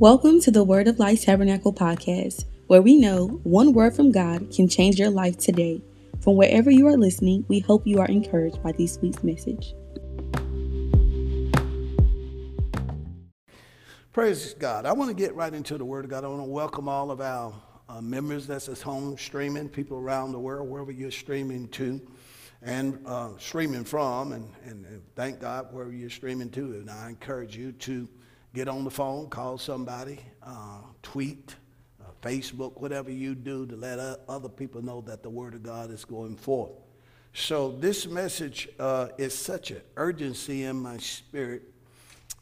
Welcome to the Word of Life Tabernacle podcast, where we know one word from God can change your life today. From wherever you are listening, we hope you are encouraged by this week's message. Praise God. I want to get right into the Word of God. I want to welcome all of our uh, members that's at home streaming, people around the world, wherever you're streaming to and uh, streaming from, and, and, thank God wherever you're streaming to. And I encourage you to get on the phone, call somebody, uh, tweet, uh, Facebook, whatever you do to let other people know that the Word of God is going forth. So this message uh, is such an urgency in my spirit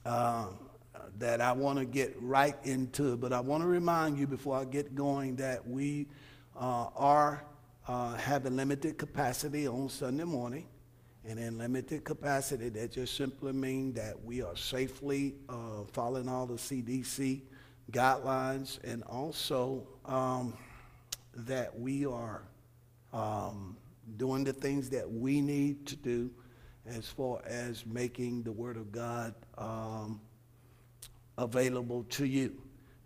uh, that I want to get right into. It. But I want to remind you before I get going that we uh, are uh, having limited capacity on Sunday morning. And in limited capacity, that just simply means that we are safely uh, following all the CDC guidelines and also um, that we are um, doing the things that we need to do as far as making the Word of God um, available to you.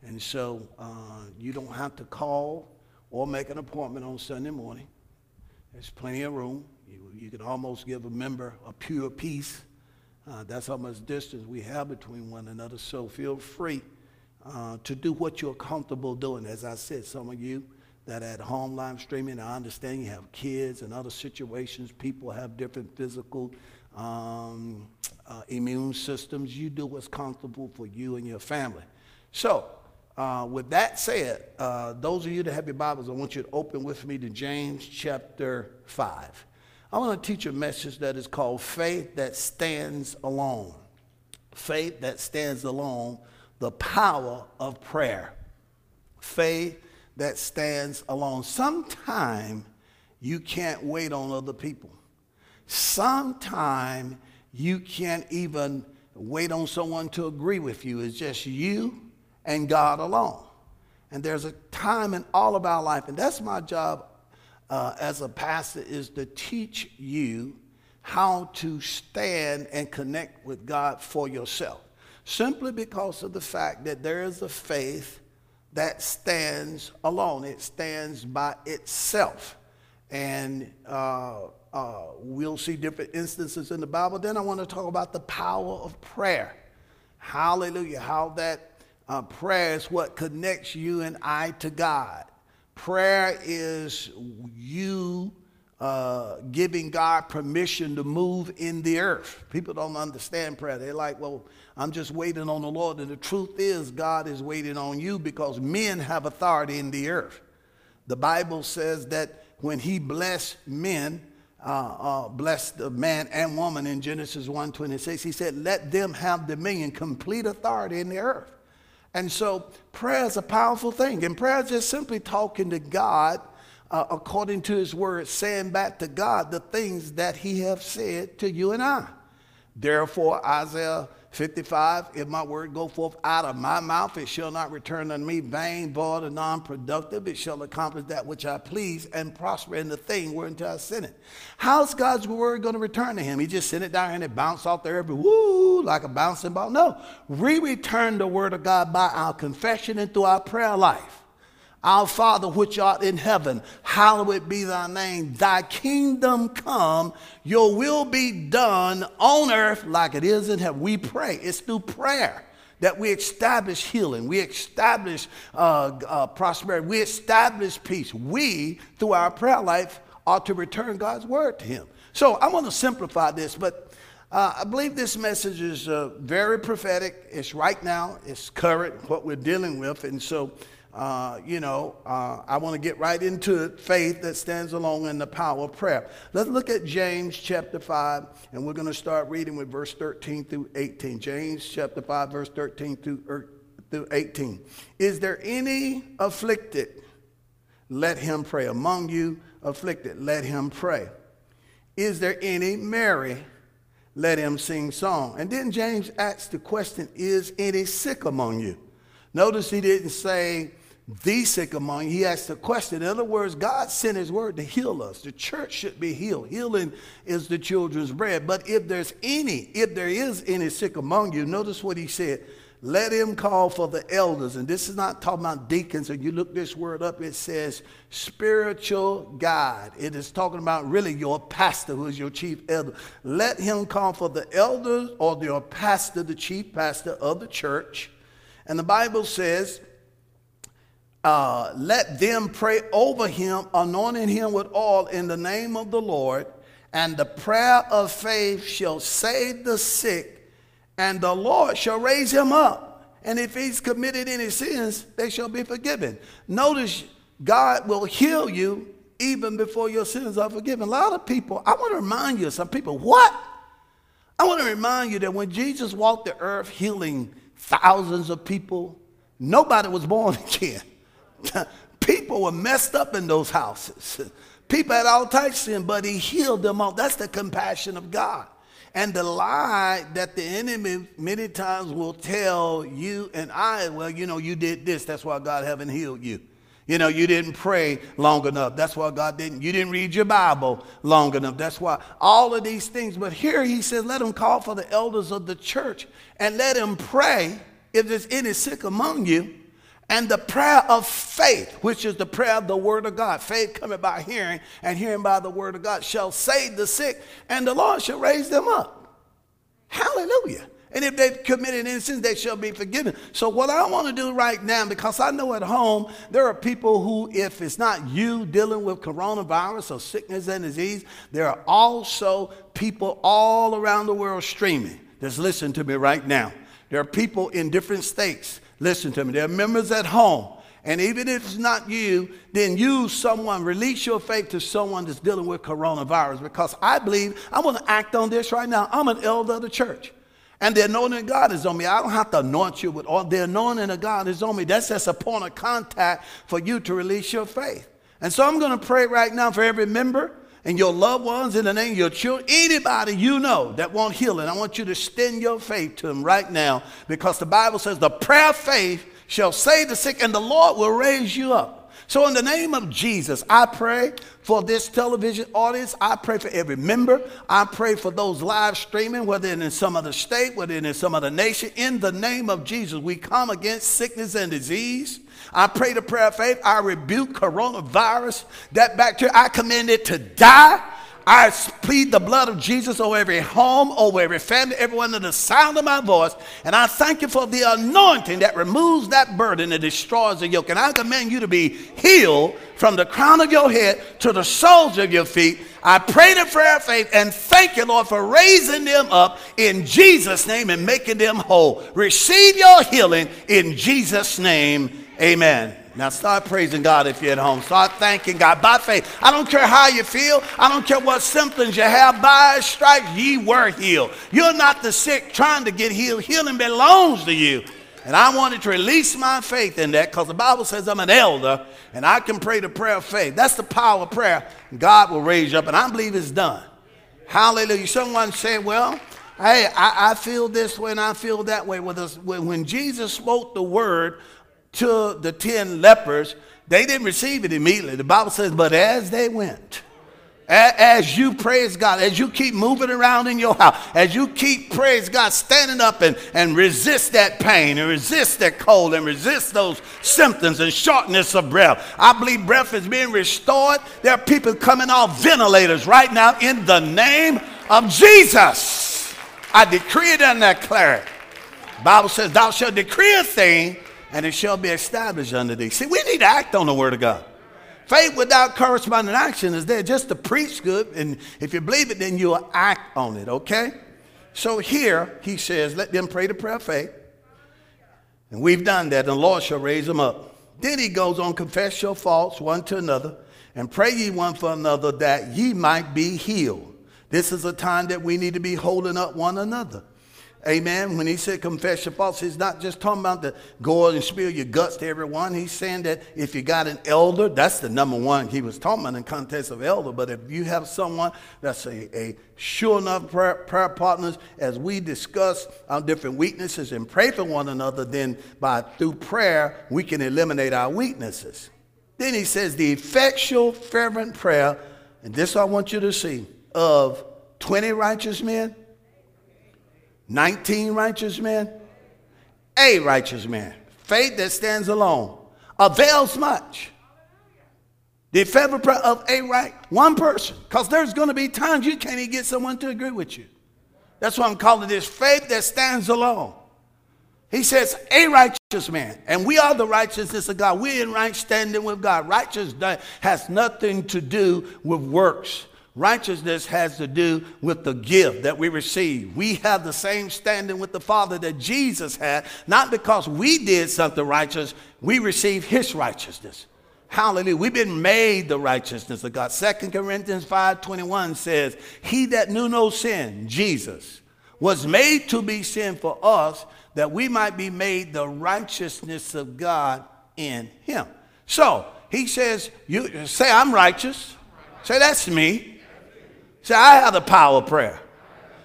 And so uh, you don't have to call or make an appointment on Sunday morning. There's plenty of room. You, you can almost give a member a pure peace. Uh, that's how much distance we have between one another. So feel free uh, to do what you're comfortable doing. As I said, some of you that at home live streaming, I understand you have kids and other situations. People have different physical um, uh, immune systems. You do what's comfortable for you and your family. So, uh, with that said, uh, those of you that have your Bibles, I want you to open with me to James chapter 5. I want to teach a message that is called Faith That Stands Alone. Faith that stands alone, the power of prayer. Faith that stands alone. Sometime you can't wait on other people. Sometime you can't even wait on someone to agree with you. It's just you and God alone. And there's a time in all of our life, and that's my job uh, as a pastor is to teach you how to stand and connect with God for yourself. Simply because of the fact that there is a faith that stands alone, it stands by itself. And uh, uh, we'll see different instances in the Bible. Then I want to talk about the power of prayer. Hallelujah. How that uh, prayer is what connects you and I to God. Prayer is you uh, giving God permission to move in the earth. People don't understand prayer. They're like, well, I'm just waiting on the Lord. And the truth is, God is waiting on you because men have authority in the earth. The Bible says that when He blessed men, uh, uh, blessed the man and woman in Genesis 1:26, He said, let them have dominion, complete authority in the earth. And so prayer is a powerful thing. And prayer is just simply talking to God uh, according to his word, saying back to God the things that he have said to you and I. Therefore, Isaiah 55, if my word go forth out of my mouth, it shall not return unto me vain, void, and non-productive. It shall accomplish that which I please and prosper in the thing whereunto I sent it. How's God's word going to return to him? He just sent it down and it bounced off there every woo, like a bouncing ball. No, we return the word of God by our confession and through our prayer life. Our Father which art in heaven, hallowed be thy name. Thy kingdom come, your will be done on earth like it is in heaven. We pray. It's through prayer that we establish healing, we establish uh, uh, prosperity, we establish peace. We, through our prayer life, ought to return God's word to Him. So I want to simplify this, but uh, I believe this message is uh, very prophetic. It's right now, it's current, what we're dealing with. And so uh, you know, uh, I want to get right into it faith that stands alone in the power of prayer. Let's look at James chapter 5, and we're going to start reading with verse 13 through 18. James chapter 5, verse 13 through, er, through 18. Is there any afflicted? Let him pray. Among you afflicted, let him pray. Is there any merry? Let him sing song. And then James asks the question Is any sick among you? Notice he didn't say, the sick among you. He asked the question. In other words, God sent his word to heal us. The church should be healed. Healing is the children's bread. But if there's any, if there is any sick among you, notice what he said. let him call for the elders. And this is not talking about deacons. And you look this word up, it says spiritual guide. It is talking about really your pastor, who is your chief elder. Let him call for the elders or your pastor, the chief pastor of the church. And the Bible says, uh, let them pray over him, anointing him with oil in the name of the Lord. And the prayer of faith shall save the sick and the Lord shall raise him up. And if he's committed any sins, they shall be forgiven. Notice God will heal you even before your sins are forgiven. A lot of people, I want to remind you some people, what? I want to remind you that when Jesus walked the earth healing thousands of people, nobody was born again. people were messed up in those houses. People had all types of sin, but he healed them all. That's the compassion of God. And the lie that the enemy many times will tell you and I, well, you know, you did this, that's why God haven't healed you. You know, you didn't pray long enough. That's why God didn't. You didn't read your Bible long enough. That's why all of these things. But here he says, let him call for the elders of the church and let him pray if there's any sick among you and the prayer of faith, which is the prayer of the word of God, faith coming by hearing, and hearing by the word of God, shall save the sick, and the Lord shall raise them up. Hallelujah. And if they've committed any sins, they shall be forgiven. So, what I want to do right now, because I know at home there are people who, if it's not you dealing with coronavirus or sickness and disease, there are also people all around the world streaming. Just listen to me right now. There are people in different states Listen to me. There are members at home. And even if it's not you, then use someone, release your faith to someone that's dealing with coronavirus. Because I believe, I'm going to act on this right now. I'm an elder of the church. And the anointing of God is on me. I don't have to anoint you with all. The anointing of God is on me. That's just a point of contact for you to release your faith. And so I'm going to pray right now for every member and your loved ones in the name of your children, anybody you know that want healing, I want you to extend your faith to them right now because the Bible says the prayer of faith shall save the sick and the Lord will raise you up. So, in the name of Jesus, I pray for this television audience. I pray for every member. I pray for those live streaming, whether in some other state, whether in some other nation. In the name of Jesus, we come against sickness and disease. I pray the prayer of faith. I rebuke coronavirus, that bacteria. I command it to die. I plead the blood of Jesus over every home, over every family, everyone under the sound of my voice. And I thank you for the anointing that removes that burden and destroys the yoke. And I command you to be healed from the crown of your head to the soles of your feet. I pray the prayer of faith and thank you, Lord, for raising them up in Jesus' name and making them whole. Receive your healing in Jesus' name. Amen. Now start praising God if you're at home. Start thanking God by faith. I don't care how you feel. I don't care what symptoms you have. By stripes ye were healed. You're not the sick trying to get healed. Healing belongs to you. And I wanted to release my faith in that because the Bible says I'm an elder and I can pray the prayer of faith. That's the power of prayer. God will raise you up, and I believe it's done. Hallelujah. Someone said, Well, hey, I, I feel this way and I feel that way. When Jesus spoke the word, to the 10 lepers, they didn't receive it immediately. The Bible says, but as they went, as you praise God, as you keep moving around in your house, as you keep praise God, standing up and, and resist that pain and resist that cold and resist those symptoms and shortness of breath. I believe breath is being restored. There are people coming off ventilators right now in the name of Jesus. I decree it and declare it. Bible says, Thou shalt decree a thing and it shall be established unto thee. See, we need to act on the word of God. Faith without corresponding action is there just to preach good, and if you believe it, then you'll act on it, okay? So here he says, Let them pray the prayer of faith. And we've done that, and the Lord shall raise them up. Then he goes on, confess your faults one to another, and pray ye one for another that ye might be healed. This is a time that we need to be holding up one another. Amen. When he said confess your faults, he's not just talking about the go and spill your guts to everyone. He's saying that if you got an elder, that's the number one he was talking about in context of elder. But if you have someone that's a, a sure enough prayer, prayer partners, as we discuss our different weaknesses and pray for one another, then by through prayer we can eliminate our weaknesses. Then he says the effectual fervent prayer, and this I want you to see, of 20 righteous men 19 righteous men a righteous man. Faith that stands alone avails much. The prayer of a right one person, because there's going to be times you can't even get someone to agree with you. That's why I'm calling this faith that stands alone. He says, a righteous man. And we are the righteousness of God. We're in right standing with God. Righteousness has nothing to do with works. Righteousness has to do with the gift that we receive. We have the same standing with the Father that Jesus had, not because we did something righteous, we receive his righteousness. Hallelujah. We've been made the righteousness of God. Second Corinthians 5:21 says, He that knew no sin, Jesus, was made to be sin for us that we might be made the righteousness of God in him. So he says, You say, I'm righteous. Say, that's me. Say, I have the power of prayer.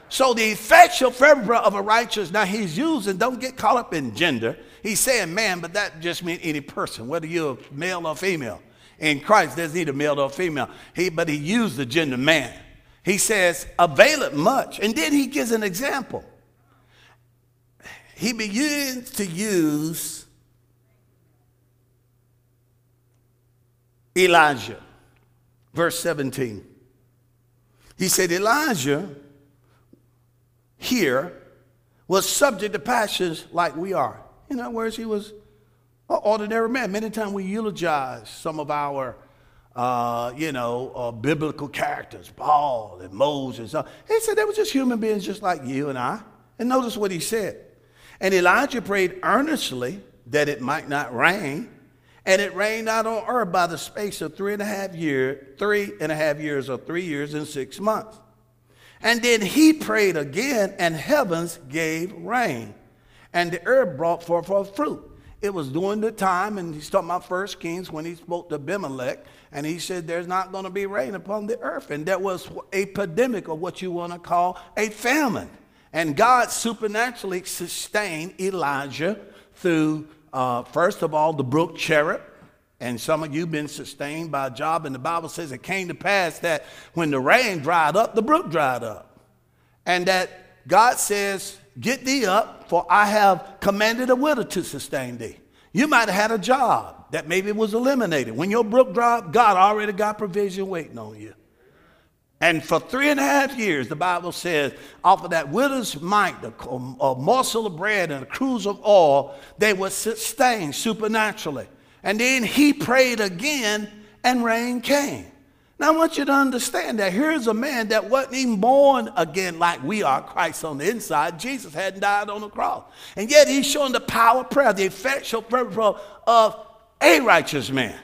So the effectual fervor of a righteous, now he's using, don't get caught up in gender. He's saying man, but that just means any person, whether you're male or female. In Christ, there's neither male or female. He, but he used the gender man. He says, avail it much. And then he gives an example he begins to use Elijah. Verse 17. He said, Elijah here was subject to passions like we are. In other words, he was an ordinary man. Many times we eulogize some of our, uh, you know, uh, biblical characters, Paul and Moses. He said they were just human beings just like you and I. And notice what he said. And Elijah prayed earnestly that it might not rain. And it rained out on earth by the space of three and a half years, three and a half years, or three years and six months. And then he prayed again, and heavens gave rain, and the earth brought forth fruit. It was during the time, and he's talking about First Kings when he spoke to Abimelech, and he said, There's not going to be rain upon the earth. And there was a pandemic, or what you want to call a famine. And God supernaturally sustained Elijah through, uh, first of all, the brook Cherith. And some of you have been sustained by a job. And the Bible says it came to pass that when the rain dried up, the brook dried up. And that God says, Get thee up, for I have commanded a widow to sustain thee. You might have had a job that maybe was eliminated. When your brook dried, God already got provision waiting on you. And for three and a half years, the Bible says, off of that widow's mite, a, a morsel of bread and a cruse of oil, they were sustained supernaturally. And then he prayed again, and rain came. Now, I want you to understand that here's a man that wasn't even born again like we are, Christ on the inside. Jesus hadn't died on the cross. And yet he's showing the power of prayer, the effectual prayer of a righteous man.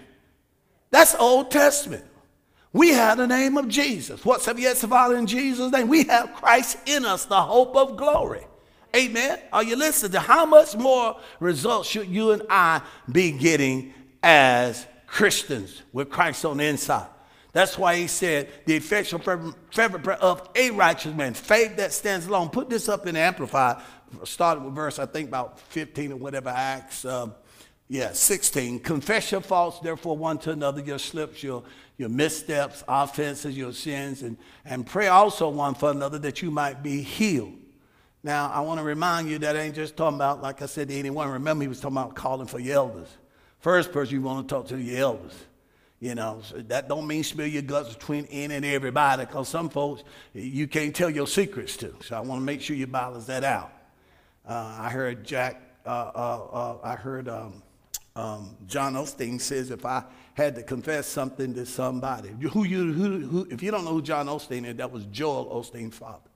That's Old Testament. We have the name of Jesus. What's up, yes, Father, in Jesus' name? We have Christ in us, the hope of glory. Amen. Are you listening to how much more results should you and I be getting as Christians with Christ on the inside? That's why he said the effectual fervent prayer of a righteous man, faith that stands alone. Put this up in Amplified. Started with verse, I think about 15 or whatever, Acts. Um, yeah, 16. Confess your faults, therefore, one to another, your slips, your your missteps, offenses, your sins, and, and pray also one for another that you might be healed. Now, I want to remind you that I ain't just talking about, like I said to anyone. Remember, he was talking about calling for your elders. First person you want to talk to your elders. You know, so that don't mean spill your guts between any and everybody, because some folks you can't tell your secrets to. So I want to make sure you balance that out. Uh, I heard Jack, uh, uh, uh I heard um, um, John Osteen says if I had to confess something to somebody. Who you, who, who, if you don't know who John Osteen is, that was Joel Osteen's father.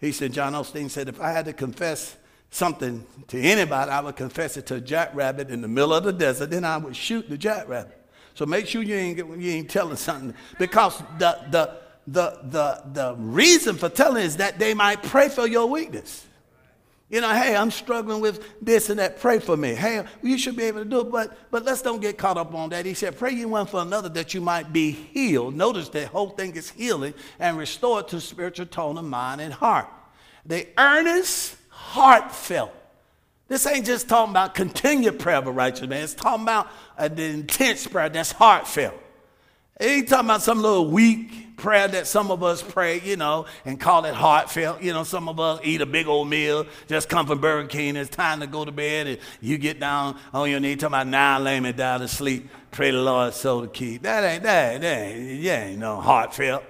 He said, John Osteen said, if I had to confess something to anybody, I would confess it to a jackrabbit in the middle of the desert, then I would shoot the jackrabbit. So make sure you ain't, you ain't telling something because the, the, the, the, the reason for telling is that they might pray for your weakness. You know, hey, I'm struggling with this and that. Pray for me. Hey, you should be able to do it, but but let's don't get caught up on that. He said, pray you one for another that you might be healed. Notice that whole thing is healing and restored to spiritual tone of mind and heart. The earnest, heartfelt. This ain't just talking about continued prayer of a righteous man. It's talking about the intense prayer that's heartfelt. Ain't talking about some little weak prayer that some of us pray, you know, and call it heartfelt. You know, some of us eat a big old meal, just come from Burger King, it's time to go to bed, and you get down on your knee, talking about now lay me down to sleep. Pray the Lord so to keep. That ain't that, that ain't, yeah, ain't no heartfelt.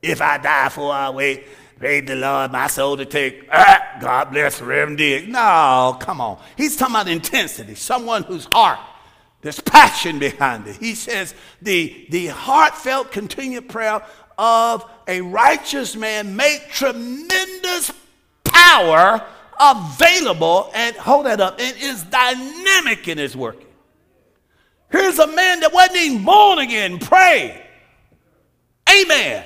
If I die for I wait, praise the Lord, my soul to take. Ah, God bless Reverend Dick. No, come on. He's talking about intensity, someone whose heart there's passion behind it. He says the, the heartfelt continued prayer of a righteous man make tremendous power available and hold that up and is dynamic in his working. Here's a man that wasn't even born again, pray. Amen.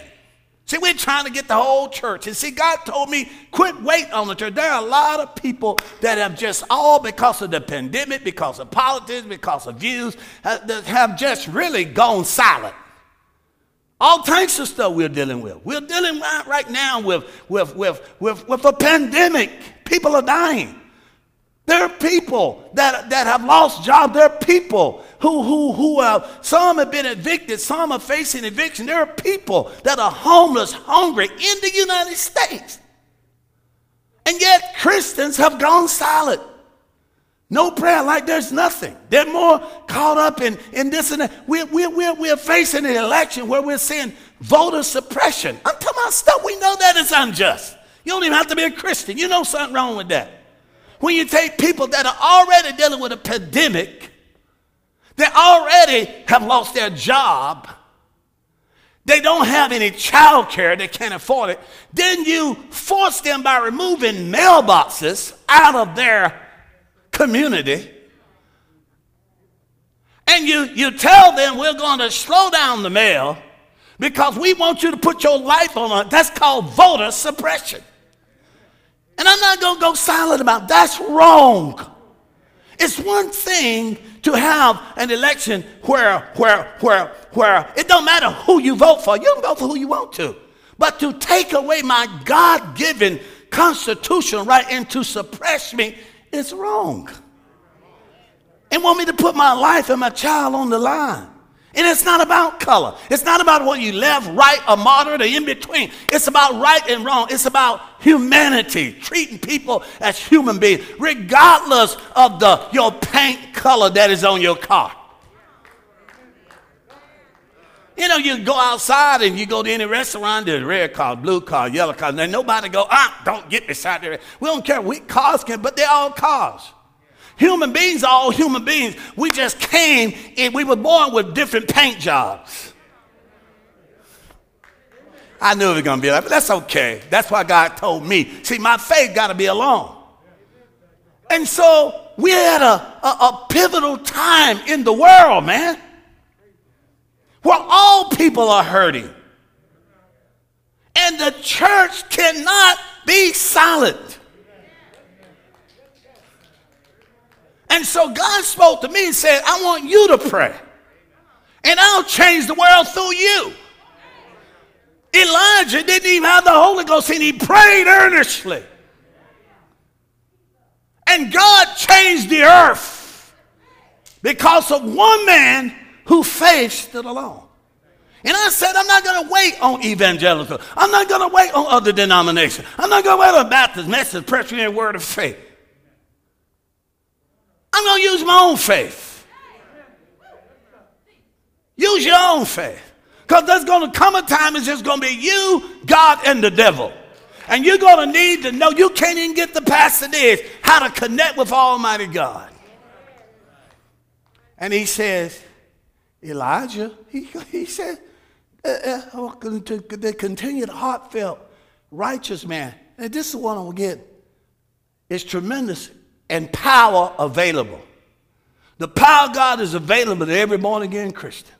See, we're trying to get the whole church. And see, God told me, quit waiting on the church. There are a lot of people that have just all because of the pandemic, because of politics, because of views, have just really gone silent. All types of stuff we're dealing with. We're dealing right now with, with, with, with, with a pandemic. People are dying. There are people that, that have lost jobs. There are people who, who, who have, some have been evicted, some are facing eviction. There are people that are homeless, hungry in the United States. And yet Christians have gone silent. No prayer, like there's nothing. They're more caught up in, in this and that. We're, we're, we're, we're facing an election where we're seeing voter suppression. I'm talking about stuff we know that is unjust. You don't even have to be a Christian. You know something wrong with that. When you take people that are already dealing with a pandemic, they already have lost their job, they don't have any child care, they can't afford it, then you force them by removing mailboxes out of their community. And you, you tell them we're going to slow down the mail because we want you to put your life on it. That's called voter suppression. And I'm not going to go silent about it. That's wrong. It's one thing to have an election where, where, where, where it don't matter who you vote for. You can vote for who you want to. But to take away my God given constitutional right and to suppress me is wrong. And want me to put my life and my child on the line. And it's not about color. It's not about what you left, right, or moderate, or in between. It's about right and wrong. It's about humanity, treating people as human beings, regardless of the your paint color that is on your car. You know, you go outside and you go to any restaurant, there's red car, blue car, yellow car, and nobody go, ah, don't get beside there. We don't care. We cars can, but they're all cars. Human beings are all human beings. We just came and we were born with different paint jobs. I knew it was going to be like, but that's okay. That's why God told me. See, my faith got to be alone. And so we're at a, a, a pivotal time in the world, man, where all people are hurting. And the church cannot be silent. And so God spoke to me and said, I want you to pray. And I'll change the world through you. Elijah didn't even have the Holy Ghost and he prayed earnestly. And God changed the earth because of one man who faced it alone. And I said, I'm not going to wait on evangelical. I'm not going to wait on other denominations. I'm not going to wait on Baptist, Methodist, Presbyterian Word of Faith. I'm going to use my own faith. Use your own faith. Because there's going to come a time it's just going to be you, God, and the devil. And you're going to need to know you can't even get the past this how to connect with Almighty God. And he says, Elijah, he, he said, uh, uh, the continued heartfelt righteous man. And this is what I'm going to get. It's tremendous and power available. The power of God is available to every born again Christian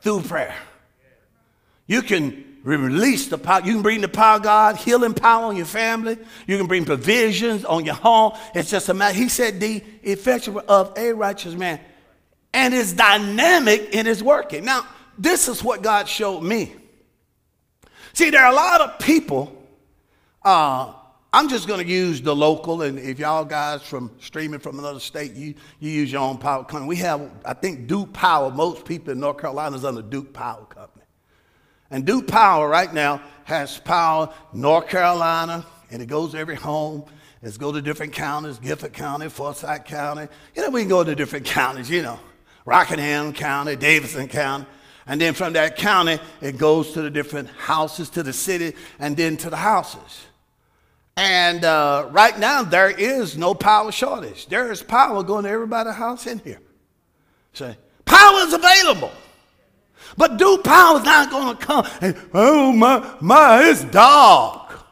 through prayer. You can release the power. You can bring the power of God, healing power on your family. You can bring provisions on your home. It's just a matter. He said, the effectual of a righteous man. And it's dynamic in his working. Now, this is what God showed me. See, there are a lot of people uh, I'm just going to use the local, and if y'all guys from streaming from another state, you, you use your own power company. We have, I think, Duke Power. Most people in North Carolina is under Duke Power Company. And Duke Power right now has power North Carolina, and it goes every home. Let's go to different counties, Guilford County, Forsyth County. You know, we can go to different counties, you know. Rockingham County, Davidson County. And then from that county, it goes to the different houses, to the city, and then to the houses. And uh, right now, there is no power shortage. There is power going to everybody's house in here. Say, power is available. But Duke Power is not going to come and, oh, my, my, it's dark.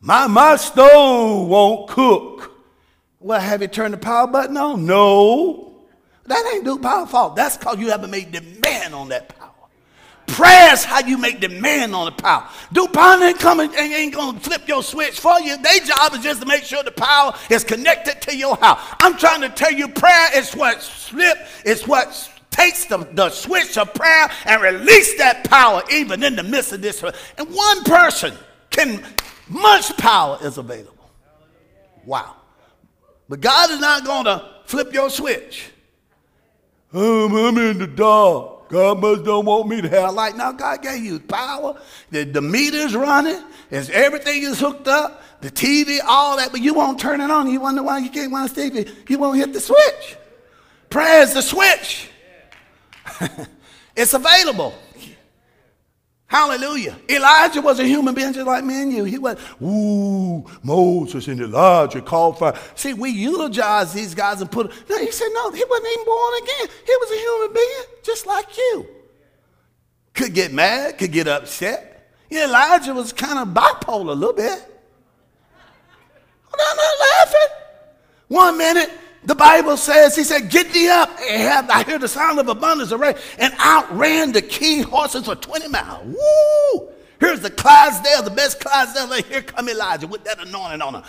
My, my stove won't cook. Well, have you turned the power button on? No. That ain't Duke Power fault. That's because you haven't made demand on that power. Prayer is how you make demand on the power. Power ain't coming and ain't gonna flip your switch for you. Their job is just to make sure the power is connected to your house. I'm trying to tell you, prayer is what slip, it's what takes the, the switch of prayer and release that power even in the midst of this. And one person can, much power is available. Wow. But God is not to flip your switch. Um, I'm in the dark. God must don't want me to have light. Now God gave you power. The, the meter's running. Is everything is hooked up. The TV, all that, but you won't turn it on. You wonder why you can't to stay. You won't hit the switch. Prayer is the switch. it's available. Hallelujah. Elijah was a human being just like me and you. He was, ooh, Moses and Elijah called fire. See, we eulogize these guys and put, no, he said, no, he wasn't even born again. He was a human being just like you. Could get mad, could get upset. Yeah, Elijah was kind of bipolar a little bit. I'm not laughing. One minute, the Bible says, he said, Get thee up. Ahab, I hear the sound of abundance of rain, and outran the king horses for 20 miles. Woo! Here's the Clydesdale, the best Clydesdale. Here come Elijah with that anointing on him.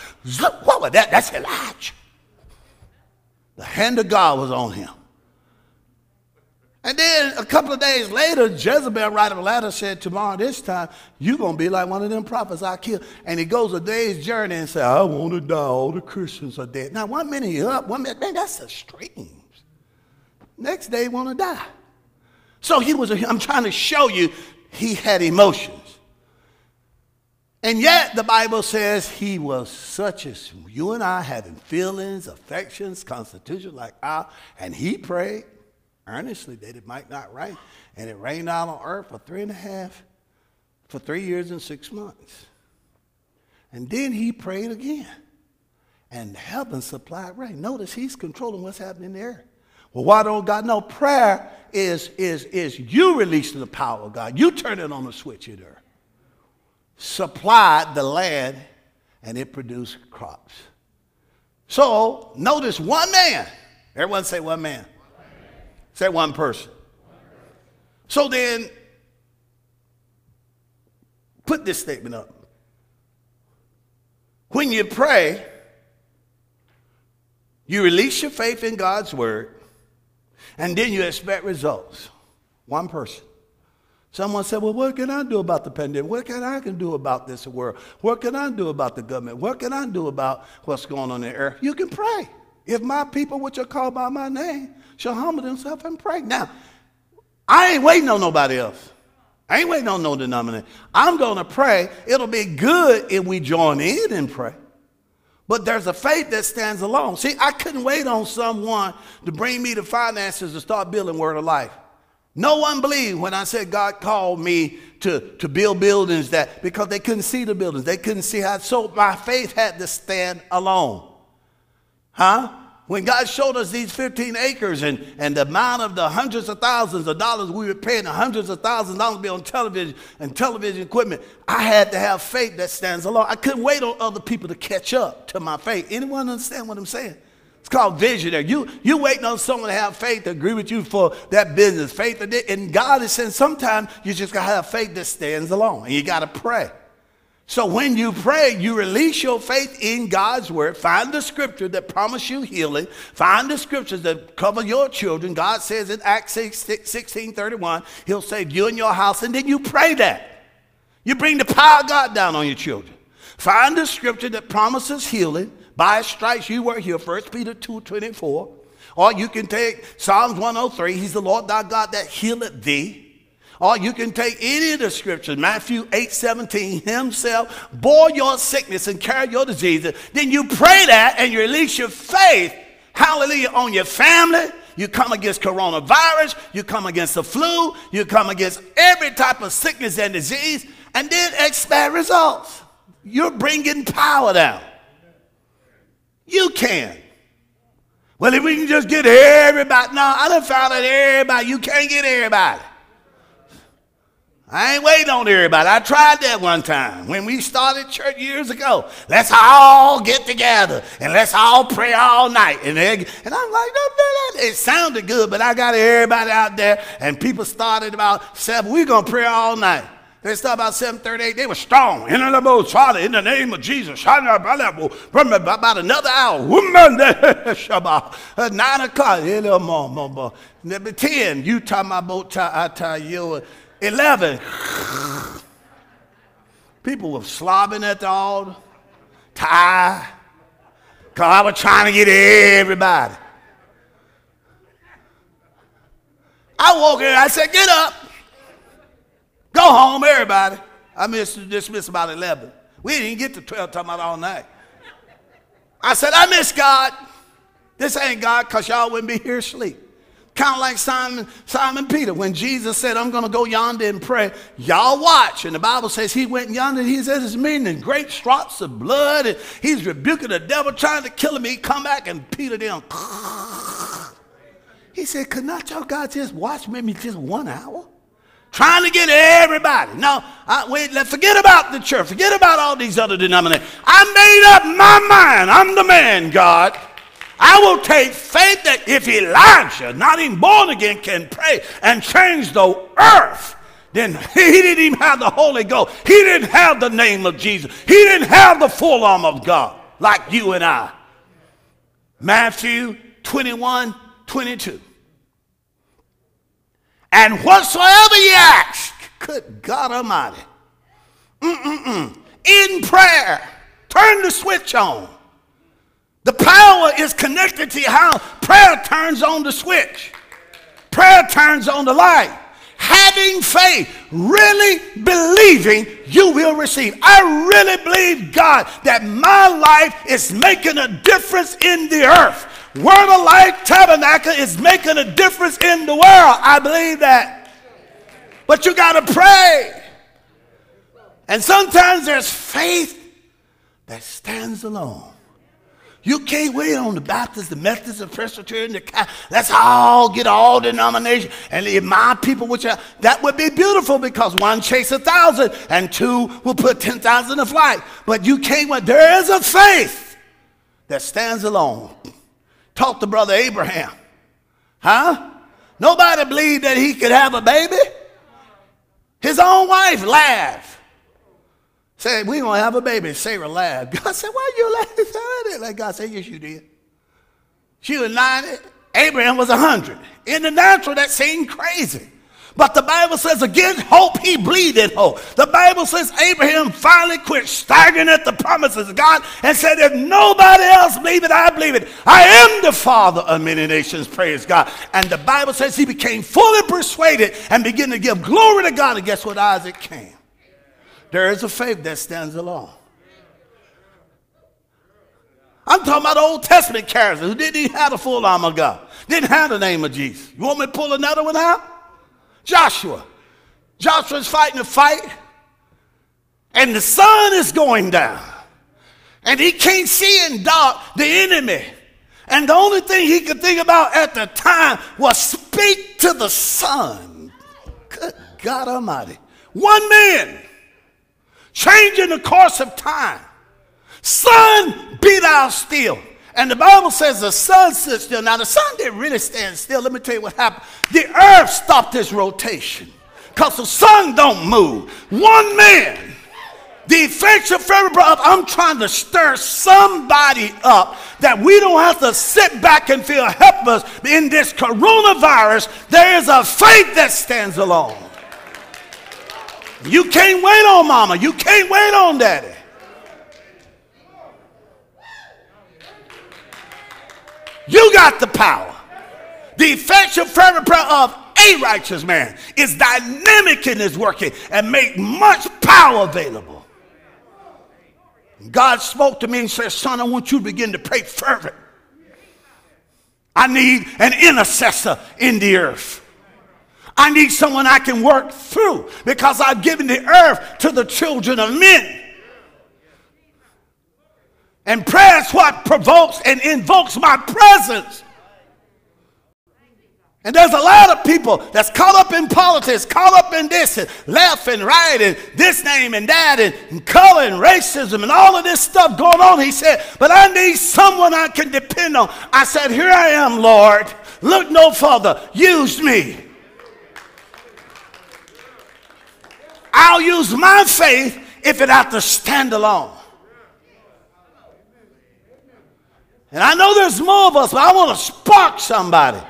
What was that? That's Elijah. The hand of God was on him. And then a couple of days later, Jezebel wrote a letter said, Tomorrow this time, you're going to be like one of them prophets I killed. And he goes a day's journey and says, I want to die. All the Christians are dead. Now, one minute you're up, one minute, man, that's extreme. Next day, want to die. So he was, a, I'm trying to show you, he had emotions. And yet, the Bible says he was such as you and I, having feelings, affections, constitution like I, and he prayed earnestly that it might not rain. And it rained out on earth for three and a half, for three years and six months. And then he prayed again. And heaven supplied rain. Notice he's controlling what's happening there. Well, why don't God know? Prayer is, is, is you releasing the power of God. You turn it on the switch in there. Supplied the land and it produced crops. So notice one man. Everyone say one man. Say one person. So then, put this statement up. When you pray, you release your faith in God's word, and then you expect results. One person. Someone said, Well, what can I do about the pandemic? What can I can do about this world? What can I do about the government? What can I do about what's going on in the earth? You can pray. If my people, which are called by my name, shall humble themselves and pray. Now, I ain't waiting on nobody else. I ain't waiting on no denomination. I'm going to pray. It'll be good if we join in and pray. But there's a faith that stands alone. See, I couldn't wait on someone to bring me the finances to start building Word of Life. No one believed when I said God called me to, to build buildings that because they couldn't see the buildings. They couldn't see how. So my faith had to stand alone. Huh? When God showed us these 15 acres and, and the amount of the hundreds of thousands of dollars we were paying, the hundreds of thousands of dollars to be on television and television equipment, I had to have faith that stands alone. I couldn't wait on other people to catch up to my faith. Anyone understand what I'm saying? It's called visionary. You you waiting on someone to have faith to agree with you for that business. Faith and God is saying sometimes you just gotta have faith that stands alone. And you gotta pray. So when you pray, you release your faith in God's word. Find the scripture that promise you healing. Find the scriptures that cover your children. God says in Acts 16 31, He'll save you and your house, and then you pray that. You bring the power of God down on your children. Find the scripture that promises healing. By stripes you were healed. 1 Peter 2 24. Or you can take Psalms 103. He's the Lord thy God that healeth thee. Or you can take any of the scriptures, Matthew 8 17, himself bore your sickness and carry your diseases. Then you pray that and you release your faith, hallelujah, on your family. You come against coronavirus, you come against the flu, you come against every type of sickness and disease, and then expect results. You're bringing power down. You can. Well, if we can just get everybody, no, I done found out everybody, you can't get everybody. I ain't waiting on everybody. I tried that one time when we started church years ago. Let's all get together and let's all pray all night. And, they, and I'm like, no, no, no. It sounded good, but I got everybody out there, and people started about seven. We're gonna pray all night. They started about 7:38. They were strong. In the in the name of Jesus. About another hour. Nine o'clock. 10. You talking about. 11. People were slobbing at the altar, tired, because I was trying to get everybody. I woke in, I said, get up. Go home, everybody. I missed dismissed about 11. We didn't get to 12 talking about all night. I said, I miss God. This ain't God because y'all wouldn't be here asleep. Kind of like Simon, Simon Peter when Jesus said, I'm going to go yonder and pray. Y'all watch. And the Bible says he went yonder and he says it's meaning great drops of blood. And he's rebuking the devil trying to kill him. He come back and Peter down. He said, could not y'all God just watch maybe just one hour? Trying to get everybody. No, I, wait, let, forget about the church. Forget about all these other denominations. I made up my mind. I'm the man, God. I will take faith that if Elijah, not even born again, can pray and change the earth, then he didn't even have the Holy Ghost. He didn't have the name of Jesus. He didn't have the full arm of God like you and I. Matthew 21 22. And whatsoever ye ask, good God Almighty, mm-mm-mm, in prayer, turn the switch on the power is connected to how prayer turns on the switch. Prayer turns on the light. Having faith, really believing you will receive. I really believe, God, that my life is making a difference in the earth. Word of Life Tabernacle is making a difference in the world. I believe that. But you got to pray. And sometimes there's faith that stands alone. You can't wait on the Baptists, the Methodists, the Presbyterian, the Let's all get all denominations. And if my people, which are, that would be beautiful because one chase a thousand and two will put 10,000 to flight. But you can't wait. There is a faith that stands alone. Talk to Brother Abraham. Huh? Nobody believed that he could have a baby. His own wife laughed. Said, we gonna have a baby. Sarah laughed. God said, why you laughing? Let God say, yes, you did. She was 90. Abraham was 100. In the natural, that seemed crazy. But the Bible says, against hope, he bleeded hope. The Bible says Abraham finally quit staggering at the promises of God and said, if nobody else believe it, I believe it. I am the father of many nations, praise God. And the Bible says he became fully persuaded and began to give glory to God. And guess what? Isaac came. There is a faith that stands alone. I'm talking about Old Testament characters who didn't even have the full armor of God, didn't have the name of Jesus. You want me to pull another one out? Joshua. Joshua's fighting a fight, and the sun is going down, and he can't see in dark the enemy. And the only thing he could think about at the time was speak to the sun. Good God Almighty. One man changing the course of time. Sun, be thou still. And the Bible says the sun stood still. Now, the sun didn't really stand still. Let me tell you what happened. The earth stopped its rotation because the sun don't move. One man, the effectual fervent brother, I'm trying to stir somebody up that we don't have to sit back and feel helpless in this coronavirus. There is a faith that stands alone. You can't wait on mama. You can't wait on daddy. You got the power. The effectual fervent prayer of a righteous man is dynamic in his working and make much power available. God spoke to me and said, Son, I want you to begin to pray fervent. I need an intercessor in the earth. I need someone I can work through because I've given the earth to the children of men. And prayer is what provokes and invokes my presence. And there's a lot of people that's caught up in politics, caught up in this and left and right and this name and that and, and color and racism and all of this stuff going on. He said, But I need someone I can depend on. I said, Here I am, Lord. Look no further. Use me. I'll use my faith if it has to stand alone. And I know there's more of us, but I want to spark somebody.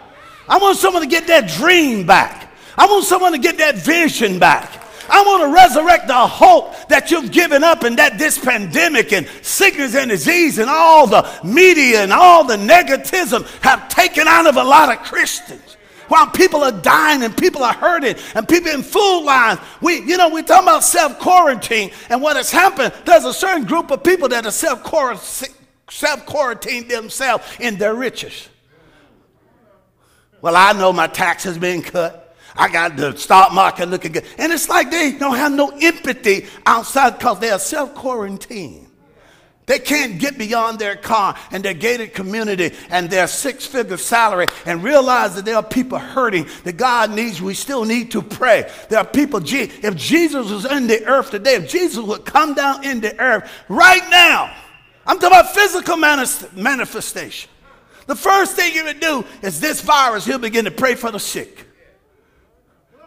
I want someone to get that dream back. I want someone to get that vision back. I want to resurrect the hope that you've given up and that this pandemic and sickness and disease and all the media and all the negativism have taken out of a lot of Christians. While people are dying and people are hurting and people in food lines, we, you know, we talk about self quarantine and what has happened. There's a certain group of people that are self quarantined themselves in their riches. Well, I know my tax has been cut. I got the stock market looking good. And it's like they don't have no empathy outside because they are self quarantined. They can't get beyond their car and their gated community and their six figure salary and realize that there are people hurting that God needs. We still need to pray. There are people, if Jesus was in the earth today, if Jesus would come down in the earth right now, I'm talking about physical manifestation. The first thing he would do is this virus, he'll begin to pray for the sick.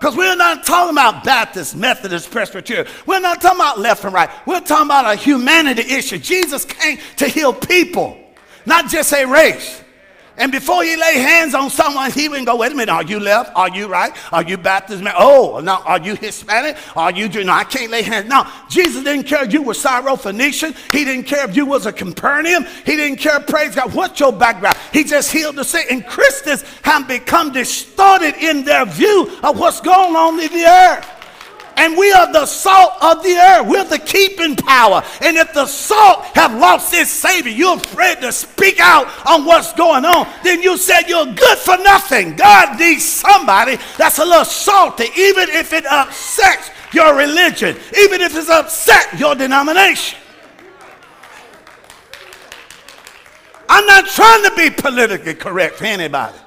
Because we're not talking about Baptist, Methodist, Presbyterian. We're not talking about left and right. We're talking about a humanity issue. Jesus came to heal people, not just a race. And before he lay hands on someone, he wouldn't go, wait a minute, are you left? Are you right? Are you Baptist? Oh, now are you Hispanic? Are you, no, I can't lay hands. No, Jesus didn't care if you were Syrophoenician. He didn't care if you was a Capernaum. He didn't care, praise God, what's your background. He just healed the sick. And Christians have become distorted in their view of what's going on in the earth. And we are the salt of the earth. We're the keeping power. And if the salt have lost its savior, you're afraid to speak out on what's going on, then you said you're good for nothing. God needs somebody that's a little salty, even if it upsets your religion, even if it's upset your denomination. I'm not trying to be politically correct for anybody.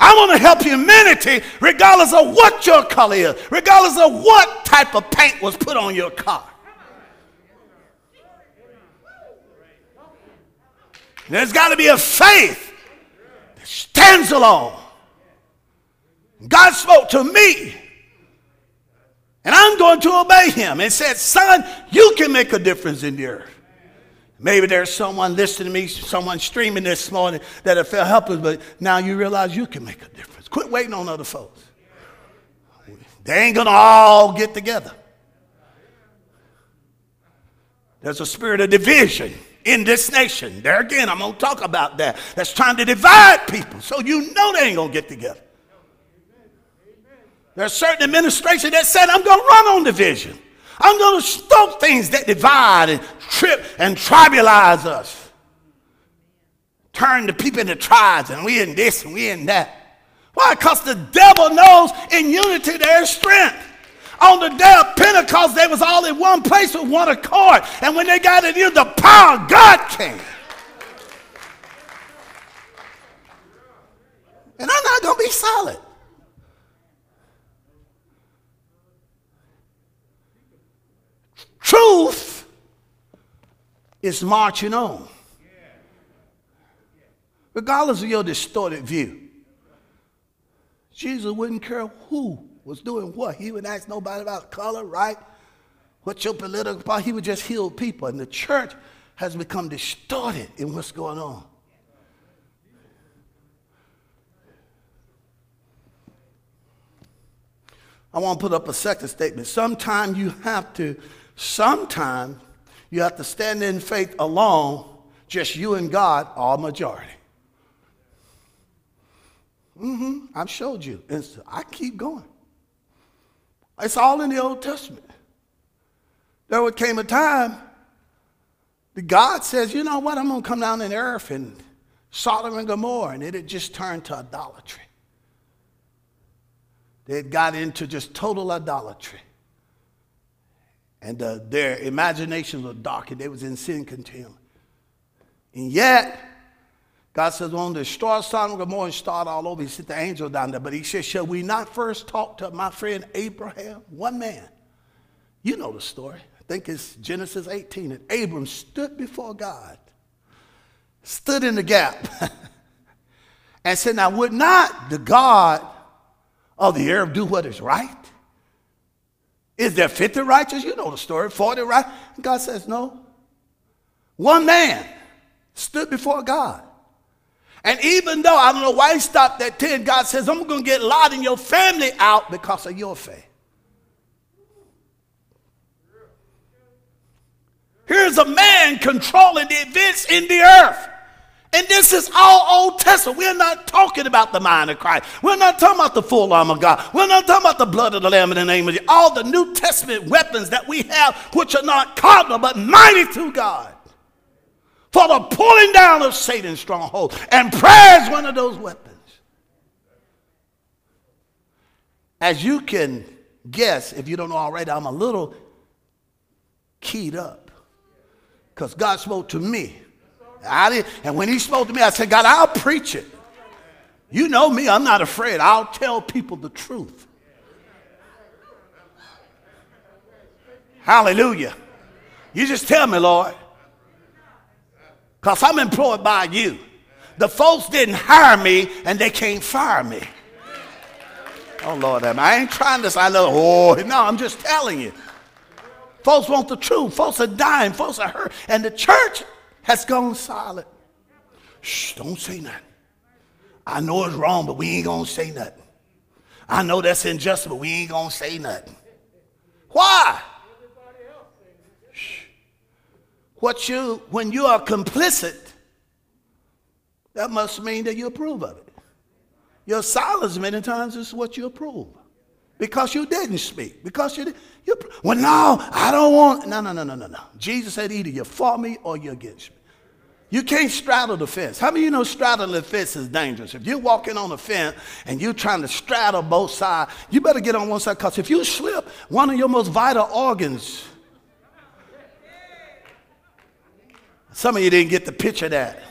I want to help humanity regardless of what your color is, regardless of what type of paint was put on your car. There's got to be a faith that stands alone. God spoke to me, and I'm going to obey him and said, Son, you can make a difference in the earth. Maybe there's someone listening to me, someone streaming this morning that felt helpless, but now you realize you can make a difference. Quit waiting on other folks. They ain't gonna all get together. There's a spirit of division in this nation. There again, I'm gonna talk about that. That's trying to divide people. So you know they ain't gonna get together. There's certain administration that said, I'm gonna run on division. I'm going to stop things that divide and trip and tribalize us. Turn the people into tribes and we in this and we in that. Why? Because the devil knows in unity there's strength. On the day of Pentecost, they was all in one place with one accord. And when they got in here, the power of God came. And I'm not going to be silent. Truth is marching on. Regardless of your distorted view. Jesus wouldn't care who was doing what. He wouldn't ask nobody about color, right? What's your political party? He would just heal people. And the church has become distorted in what's going on. I want to put up a second statement. Sometimes you have to Sometimes you have to stand in faith alone, just you and God, all majority. Mm-hmm. I've showed you. And so I keep going. It's all in the Old Testament. There came a time that God says, you know what, I'm going to come down in earth and Sodom and Gomorrah, and it had just turned to idolatry. They had got into just total idolatry. And uh, their imaginations were darkened. They was in sin continually. And yet, God says, well, to destroy Sodom and Gomorrah and start all over. He sent the angel down there. But he said, shall we not first talk to my friend Abraham? One man. You know the story. I think it's Genesis 18. And Abram stood before God, stood in the gap, and said, now would not the God of the earth do what is right? Is there 50 righteous? You know the story. 40 right? And God says, no. One man stood before God and even though I don't know why he stopped at 10, God says, I'm going to get Lot and your family out because of your faith. Here's a man controlling the events in the earth. And this is all Old Testament. We're not talking about the mind of Christ. We're not talking about the full armor of God. We're not talking about the blood of the Lamb in the name of Jesus. All the New Testament weapons that we have, which are not carnal but mighty to God for the pulling down of Satan's stronghold. And prayer is one of those weapons. As you can guess, if you don't know already, I'm a little keyed up because God spoke to me. I did, and when He spoke to me, I said, God, I'll preach it. You know me, I'm not afraid. I'll tell people the truth. Hallelujah. You just tell me, Lord because I'm employed by you. The folks didn't hire me and they can't fire me. Oh, Lord, I ain't trying to say, know, oh, no, I'm just telling you. Folks want the truth. Folks are dying. Folks are hurt. And the church has gone silent. Shh, don't say nothing. I know it's wrong, but we ain't to say nothing. I know that's unjust, but we ain't to say nothing. Why? what you, when you are complicit, that must mean that you approve of it. Your silence many times is what you approve. Because you didn't speak. Because you did. You, well, no, I don't want. No, no, no, no, no, no. Jesus said either you're for me or you're against me. You can't straddle the fence. How many of you know straddling the fence is dangerous? If you're walking on the fence and you're trying to straddle both sides, you better get on one side because if you slip, one of your most vital organs Some of you didn't get the picture of that.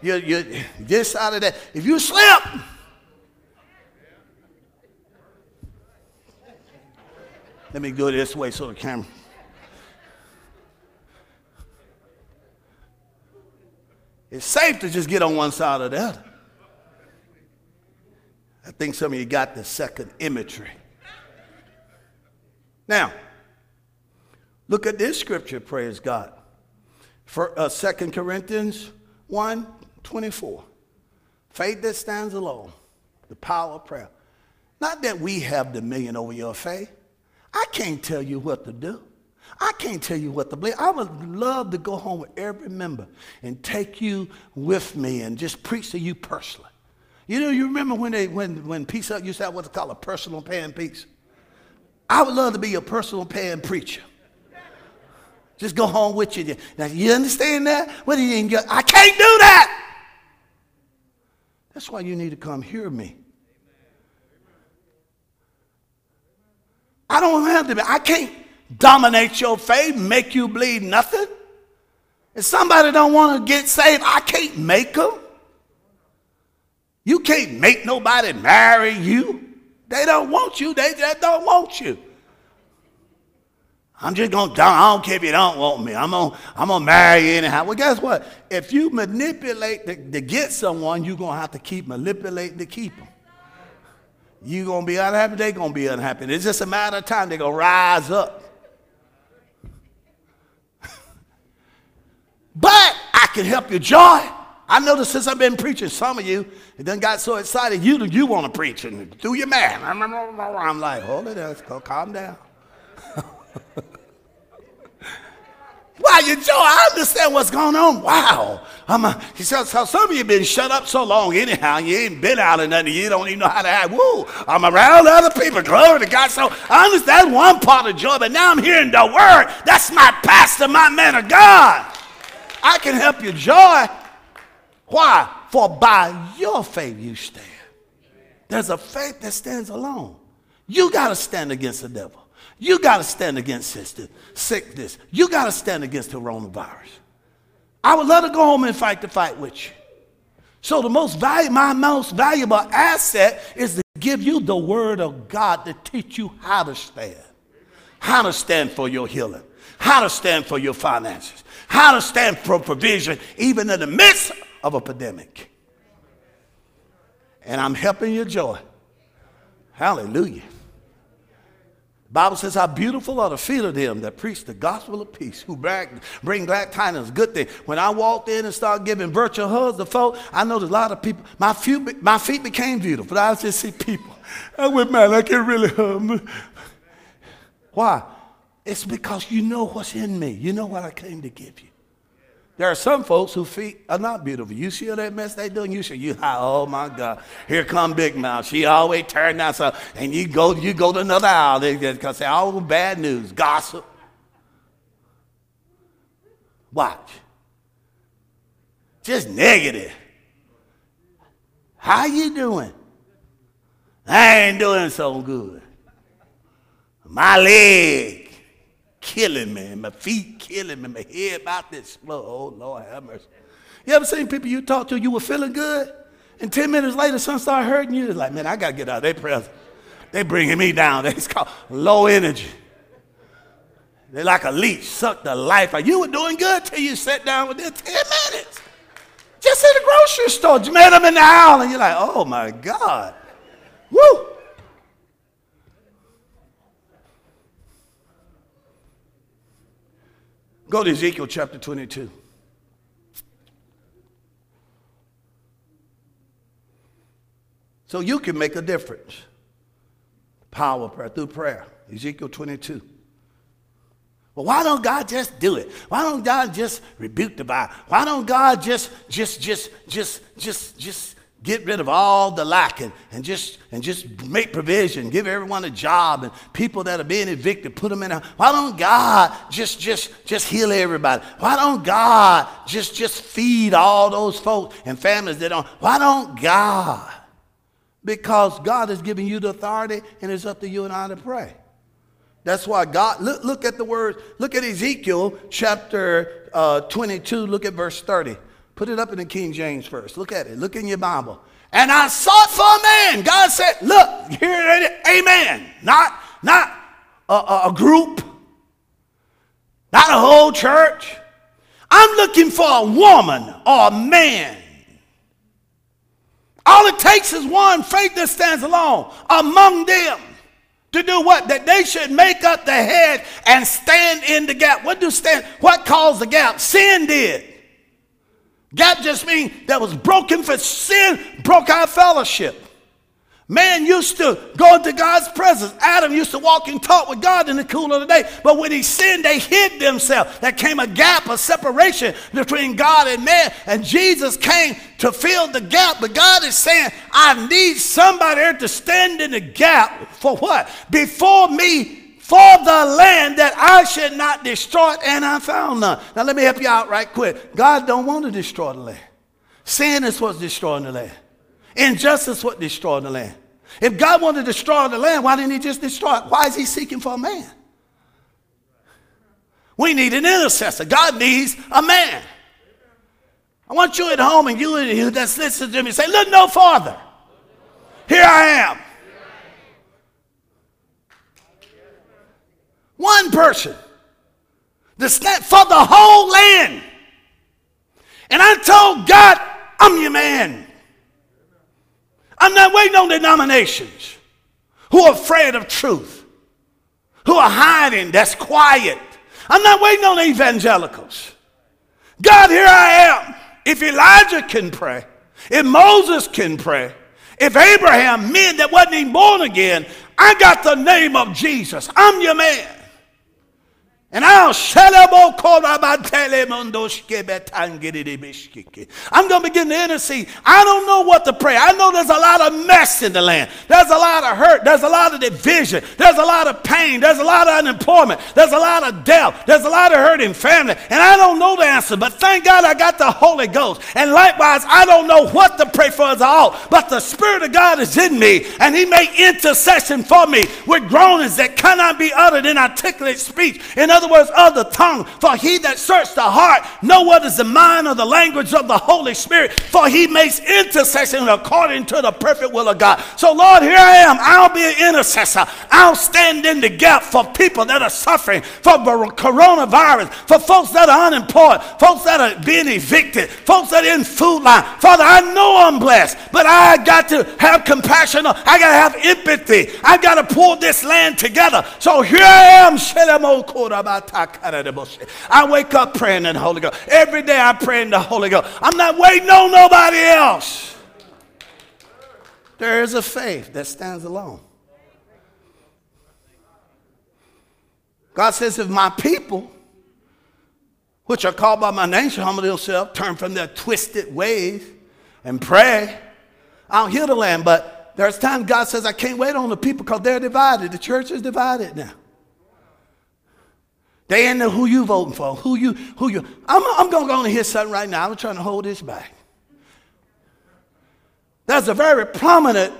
You, you, this side of that. If you slip, let me go this way so the camera. It's safe to just get on one side or the other. I think some of you got the second imagery. Now, look at this scripture, praise God. For uh, 2 Corinthians 1 24. Faith that stands alone, the power of prayer. Not that we have dominion over your faith. I can't tell you what to do. I can't tell you what to believe. I would love to go home with every member and take you with me and just preach to you personally. You know, you remember when they when when peace up used to have what's called a personal paying peace. I would love to be a personal paying preacher. Just go home with you. Now, you understand that? What do you? I can't do that. That's why you need to come hear me. I don't have to be. I can't dominate your faith, make you believe nothing. If somebody don't want to get saved, I can't make them. You can't make nobody marry you. They don't want you. They just don't want you. I'm just gonna I don't care if you don't want me. I'm gonna I'm gonna marry you anyhow. Well, guess what? If you manipulate to, to get someone, you're gonna have to keep manipulating to keep them. You're gonna be unhappy, they're gonna be unhappy. It's just a matter of time, they're gonna rise up. But I can help you joy. I noticed since I've been preaching, some of you, it done got so excited, you you want to preach and do your man. I'm like, hold it, let's go calm down. Why you joy? I understand what's going on. Wow. I'm a, he says, so some of you been shut up so long anyhow, you ain't been out of nothing. You don't even know how to act. Woo, I'm around other people. Glory to God. So I understand one part of joy, but now I'm hearing the word. That's my pastor, my man of God. I can help you joy. Why? For by your faith you stand. There's a faith that stands alone. You got to stand against the devil. You got to stand against sickness. You got to stand against the coronavirus. I would love to go home and fight the fight with you. So the most my most valuable asset is to give you the word of God to teach you how to stand, how to stand for your healing, how to stand for your finances, how to stand for provision, even in the midst of a pandemic. And I'm helping you joy. Hallelujah. Bible says how beautiful are the feet of them that preach the gospel of peace, who bring glad tidings, good thing. When I walked in and started giving virtual hugs to folk, I noticed a lot of people, my, few, my feet became beautiful. I just see people. I went, man, I can really hug. Why? It's because you know what's in me. You know what I came to give you. There are some folks whose feet are not beautiful. You see all that mess they doing? You see, you oh my God, here come Big Mouth. She always turn down so, and you go, you go to another aisle because they all bad news, gossip. Watch. Just negative. How you doing? I ain't doing so good. My leg killing me, my feet killing me, my head about to explode. Oh, Lord have mercy. You ever seen people you talk to, you were feeling good, and 10 minutes later, something started hurting you? It's like, man, I got to get out of their presence. They bringing me down. It's called low energy. They're like a leech, suck the life out. You were doing good till you sat down with them 10 minutes. Just in the grocery store, you met them in the aisle, and you're like, oh my God. Woo! Go to Ezekiel chapter 22. So you can make a difference. Power prayer through prayer. Ezekiel 22. Well, why don't God just do it? Why don't God just rebuke the Bible? Why don't God just, just, just, just, just, just get rid of all the lack and, just and just make provision give everyone a job and people that are being evicted put them in a why don't god just just just heal everybody? Why don't god just just feed all those folks and families that don't why don't god? Because god has given you the authority and it's up to you and i to pray. That's why god look, look at the words look at ezekiel chapter uh, 22 look at verse 30 Put it up in the King James first. Look at it. Look in your Bible. And I sought for a man. God said, Look, here it is. Amen. Not, not a, a, a group, not a whole church. I'm looking for a woman or a man. All it takes is one faith that stands alone among them to do what? That they should make up the head and stand in the gap. What do stand? What caused the gap? Sin did. Gap just means that was broken for sin, broke our fellowship. Man used to go into God's presence. Adam used to walk and talk with God in the cool of the day. But when he sinned, they hid themselves. There came a gap, a separation between God and man. And Jesus came to fill the gap. But God is saying, I need somebody to stand in the gap for what? Before me for the land that I should not destroy it, and I found none. Now let me help you out right quick. God don't want to destroy the land. Sin is what's destroying the land. Injustice what destroying the land. If God wanted to destroy the land, why didn't he just destroy it? Why is he seeking for a man? We need an intercessor. God needs a man. I want you at home and you that's listening to me say, look no farther. Here I am. One person. The stand for the whole land. And I told God, I'm your man. I'm not waiting on denominations who are afraid of truth, who are hiding, that's quiet. I'm not waiting on evangelicals. God, here I am. If Elijah can pray, if Moses can pray, if Abraham, men that wasn't even born again, I got the name of Jesus. I'm your man. And I'll I'm going to begin to intercede. I don't know what to pray. I know there's a lot of mess in the land. There's a lot of hurt. There's a lot of division. There's a lot of pain. There's a lot of unemployment. There's a lot of death. There's a lot of hurt in family. And I don't know the answer. But thank God I got the Holy Ghost. And likewise, I don't know what to pray for as all. But the Spirit of God is in me. And He made intercession for me with groanings that cannot be uttered in articulate speech. In other words, of the tongue. For he that searches the heart know what is the mind or the language of the Holy Spirit. For he makes intercession according to the perfect will of God. So, Lord, here I am. I'll be an intercessor. I'll stand in the gap for people that are suffering from coronavirus, for folks that are unemployed, folks that are being evicted, folks that are in food line. Father, I know I'm blessed, but I got to have compassion. I got to have empathy. I got to pull this land together. So here I am. I wake up praying in the Holy Ghost. Every day I pray in the Holy Ghost. I'm not waiting on nobody else. There is a faith that stands alone. God says, if my people, which are called by my name, shall humble themselves, turn from their twisted ways, and pray, I'll heal the land. But there's times God says, I can't wait on the people because they're divided. The church is divided now. They ain't know who you voting for, who you, who you. I'm, I'm going to go on and hear something right now. I'm trying to hold this back. There's a very prominent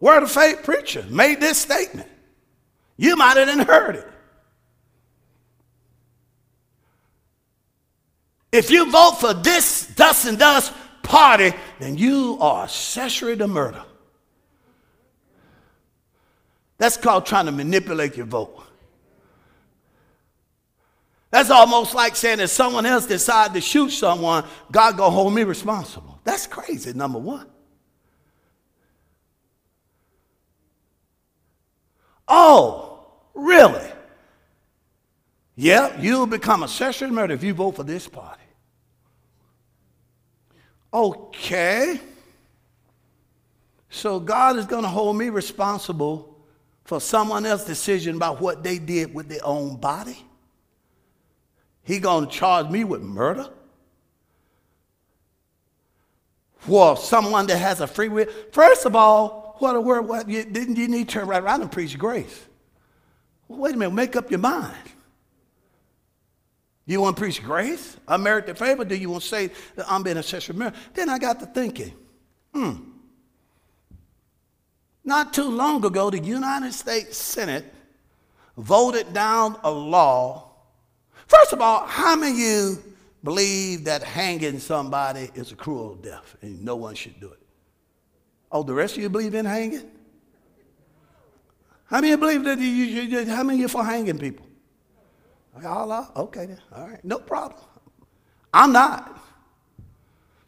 word of faith preacher made this statement. You might have heard it. If you vote for this, dust and dust party, then you are accessory to murder. That's called trying to manipulate your vote. That's almost like saying if someone else decide to shoot someone, God gonna hold me responsible. That's crazy, number one. Oh, really? Yeah, you'll become a session murder if you vote for this party. Okay. So God is to hold me responsible for someone else's decision about what they did with their own body? He gonna charge me with murder? For someone that has a free will? First of all, what a word, what, you, didn't you need to turn right around and preach grace? Well, wait a minute, make up your mind. You want to preach grace? Unmerited favor? Do you want to say that I'm being a sexual marriage? Then I got to thinking, hmm, not too long ago, the United States Senate voted down a law. First of all, how many of you believe that hanging somebody is a cruel death and no one should do it? Oh, the rest of you believe in hanging? How many of you believe that you, you, how many of you for hanging people? All are? Okay, then. all right, no problem. I'm not.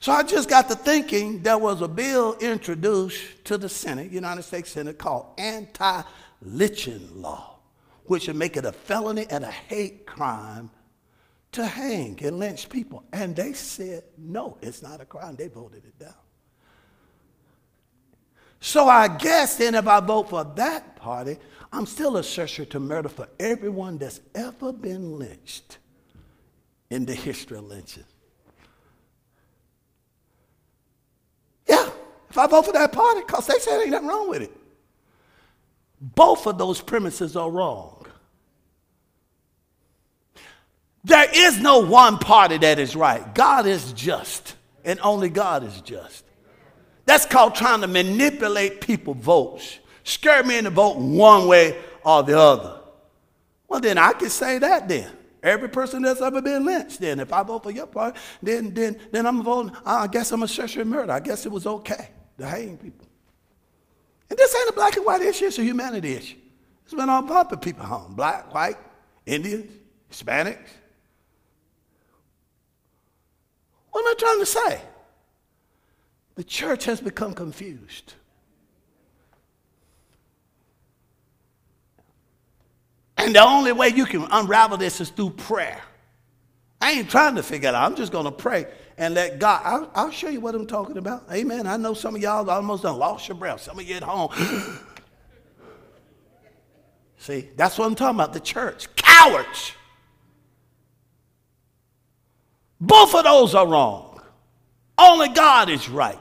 So I just got to thinking there was a bill introduced to the Senate, United States Senate, called anti-lynching law, which would make it a felony and a hate crime to hang and lynch people. And they said, no, it's not a crime. They voted it down. So I guess then if I vote for that party, I'm still a searcher to murder for everyone that's ever been lynched in the history of lynching. Yeah, if I vote for that party, because they said ain't nothing wrong with it. Both of those premises are wrong. There is no one party that is right. God is just, and only God is just. That's called trying to manipulate people's votes, scare me into vote one way or the other. Well, then I can say that then. Every person that's ever been lynched, then if I vote for your party, then then then I'm voting. I guess I'm a sexual murder. I guess it was okay to hang people. And this ain't a black and white issue, it's a humanity issue. It's been all bumping people home. Black, white, Indians, Hispanics. What am I trying to say? The church has become confused. And the only way you can unravel this is through prayer. I ain't trying to figure it out. I'm just going to pray and let God. I'll, I'll, show you what I'm talking about. Amen. I know some of y'all almost done lost your breath. Some of you at home. See, that's what I'm talking about the church. Cowards. Both of those are wrong. Only God is right.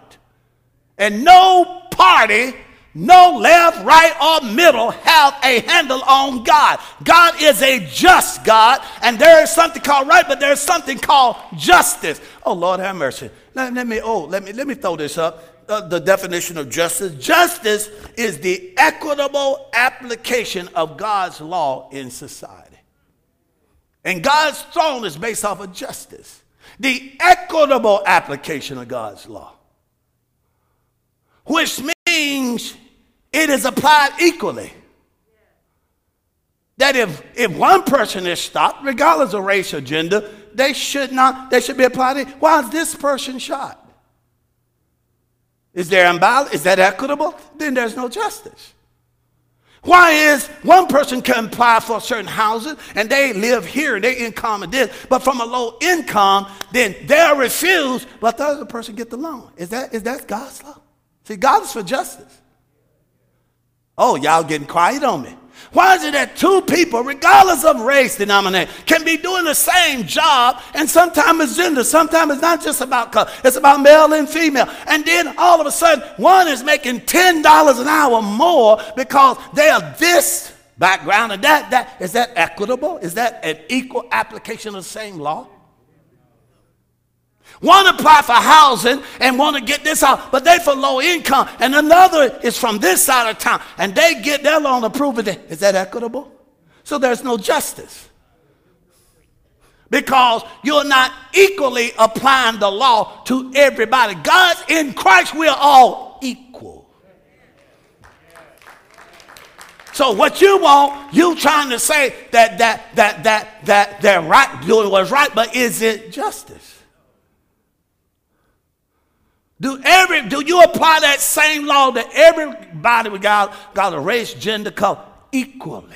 And no party, no left, right, or middle have a handle on God. God is a just God, and there is something called right, but there's something called justice. Oh Lord, have mercy. Let, let me oh let me let me throw this up. Uh, the definition of justice. Justice is the equitable application of God's law in society. And God's throne is based off of justice. The equitable application of God's law which means it is applied equally. That if, if one person is stopped, regardless of race or gender, they should not, they should be applied. Why is this person shot? Is there imbalance? Is that equitable? Then there's no justice. Why is one person can apply for certain houses and they live here, their income is this, but from a low income, then they're refused, but the other person get the loan. Is that is that God's law? See, God is for justice. Oh, y'all getting quiet on me. Why is it that two people, regardless of race denomination, can be doing the same job and sometimes it's gender, sometimes it's not just about color, it's about male and female. And then all of a sudden, one is making $10 an hour more because they are this background and that, that. Is that equitable? Is that an equal application of the same law? One apply for housing and want to get this out, but they for low income. And another is from this side of town and they get their loan approved. Is that equitable? So there's no justice. Because you're not equally applying the law to everybody. God in Christ, we're all equal. So what you want, you trying to say that that that that that they're right doing what's right, but is it justice? Do every do you apply that same law to everybody with got got a race, gender, color equally?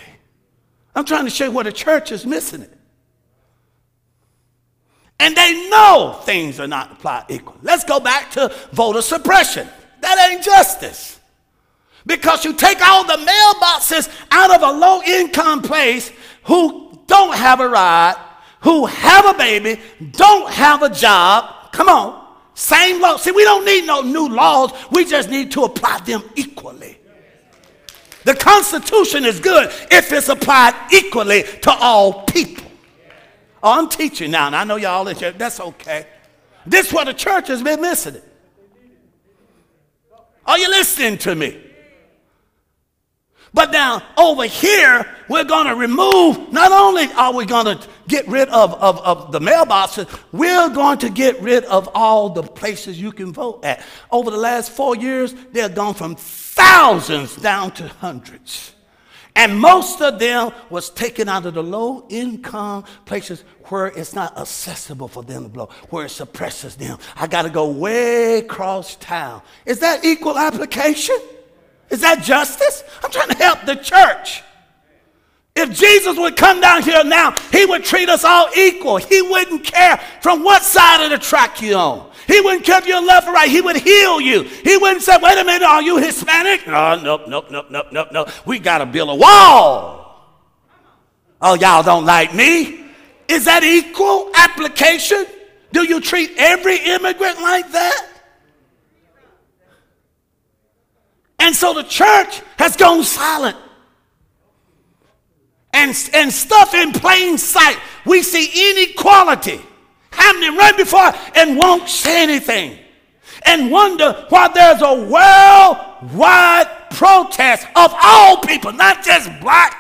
I'm trying to show you where the church is missing it. And they know things are not applied equally. Let's go back to voter suppression. That ain't justice. Because you take all the mailboxes out of a low income place who don't have a ride, who have a baby, don't have a job. Come on same law. See, we don't need no new laws. We just need to apply them equally. The Constitution is good if it's applied equally to all people. Oh, I'm teaching now, and I know y'all in church. That's okay. This is what the church has been missing. Are you listening to me? But now over here, we're going to remove, not only are we going to get rid of, of, of the mailboxes, we're going to get rid of all the places you can vote at. Over the last four years, they've gone from thousands down to hundreds. And most of them was taken out of the low income places where it's not accessible for them to vote, where it suppresses them. I got to go way across town. Is that equal application? Is that justice? I'm trying to help the church. If Jesus would come down here now, he would treat us all equal. He wouldn't care from what side of the track you're on. He wouldn't care if you're left or right. He would heal you. He wouldn't say, wait a minute, are you Hispanic? No, nope, nope, nope, nope, nope, nope. We got to build a wall. Oh, y'all don't like me? Is that equal application? Do you treat every immigrant like that? And so the church has gone silent. And, and stuff in plain sight. We see inequality happening right before and won't say anything. And wonder why there's a worldwide protest of all people, not just black.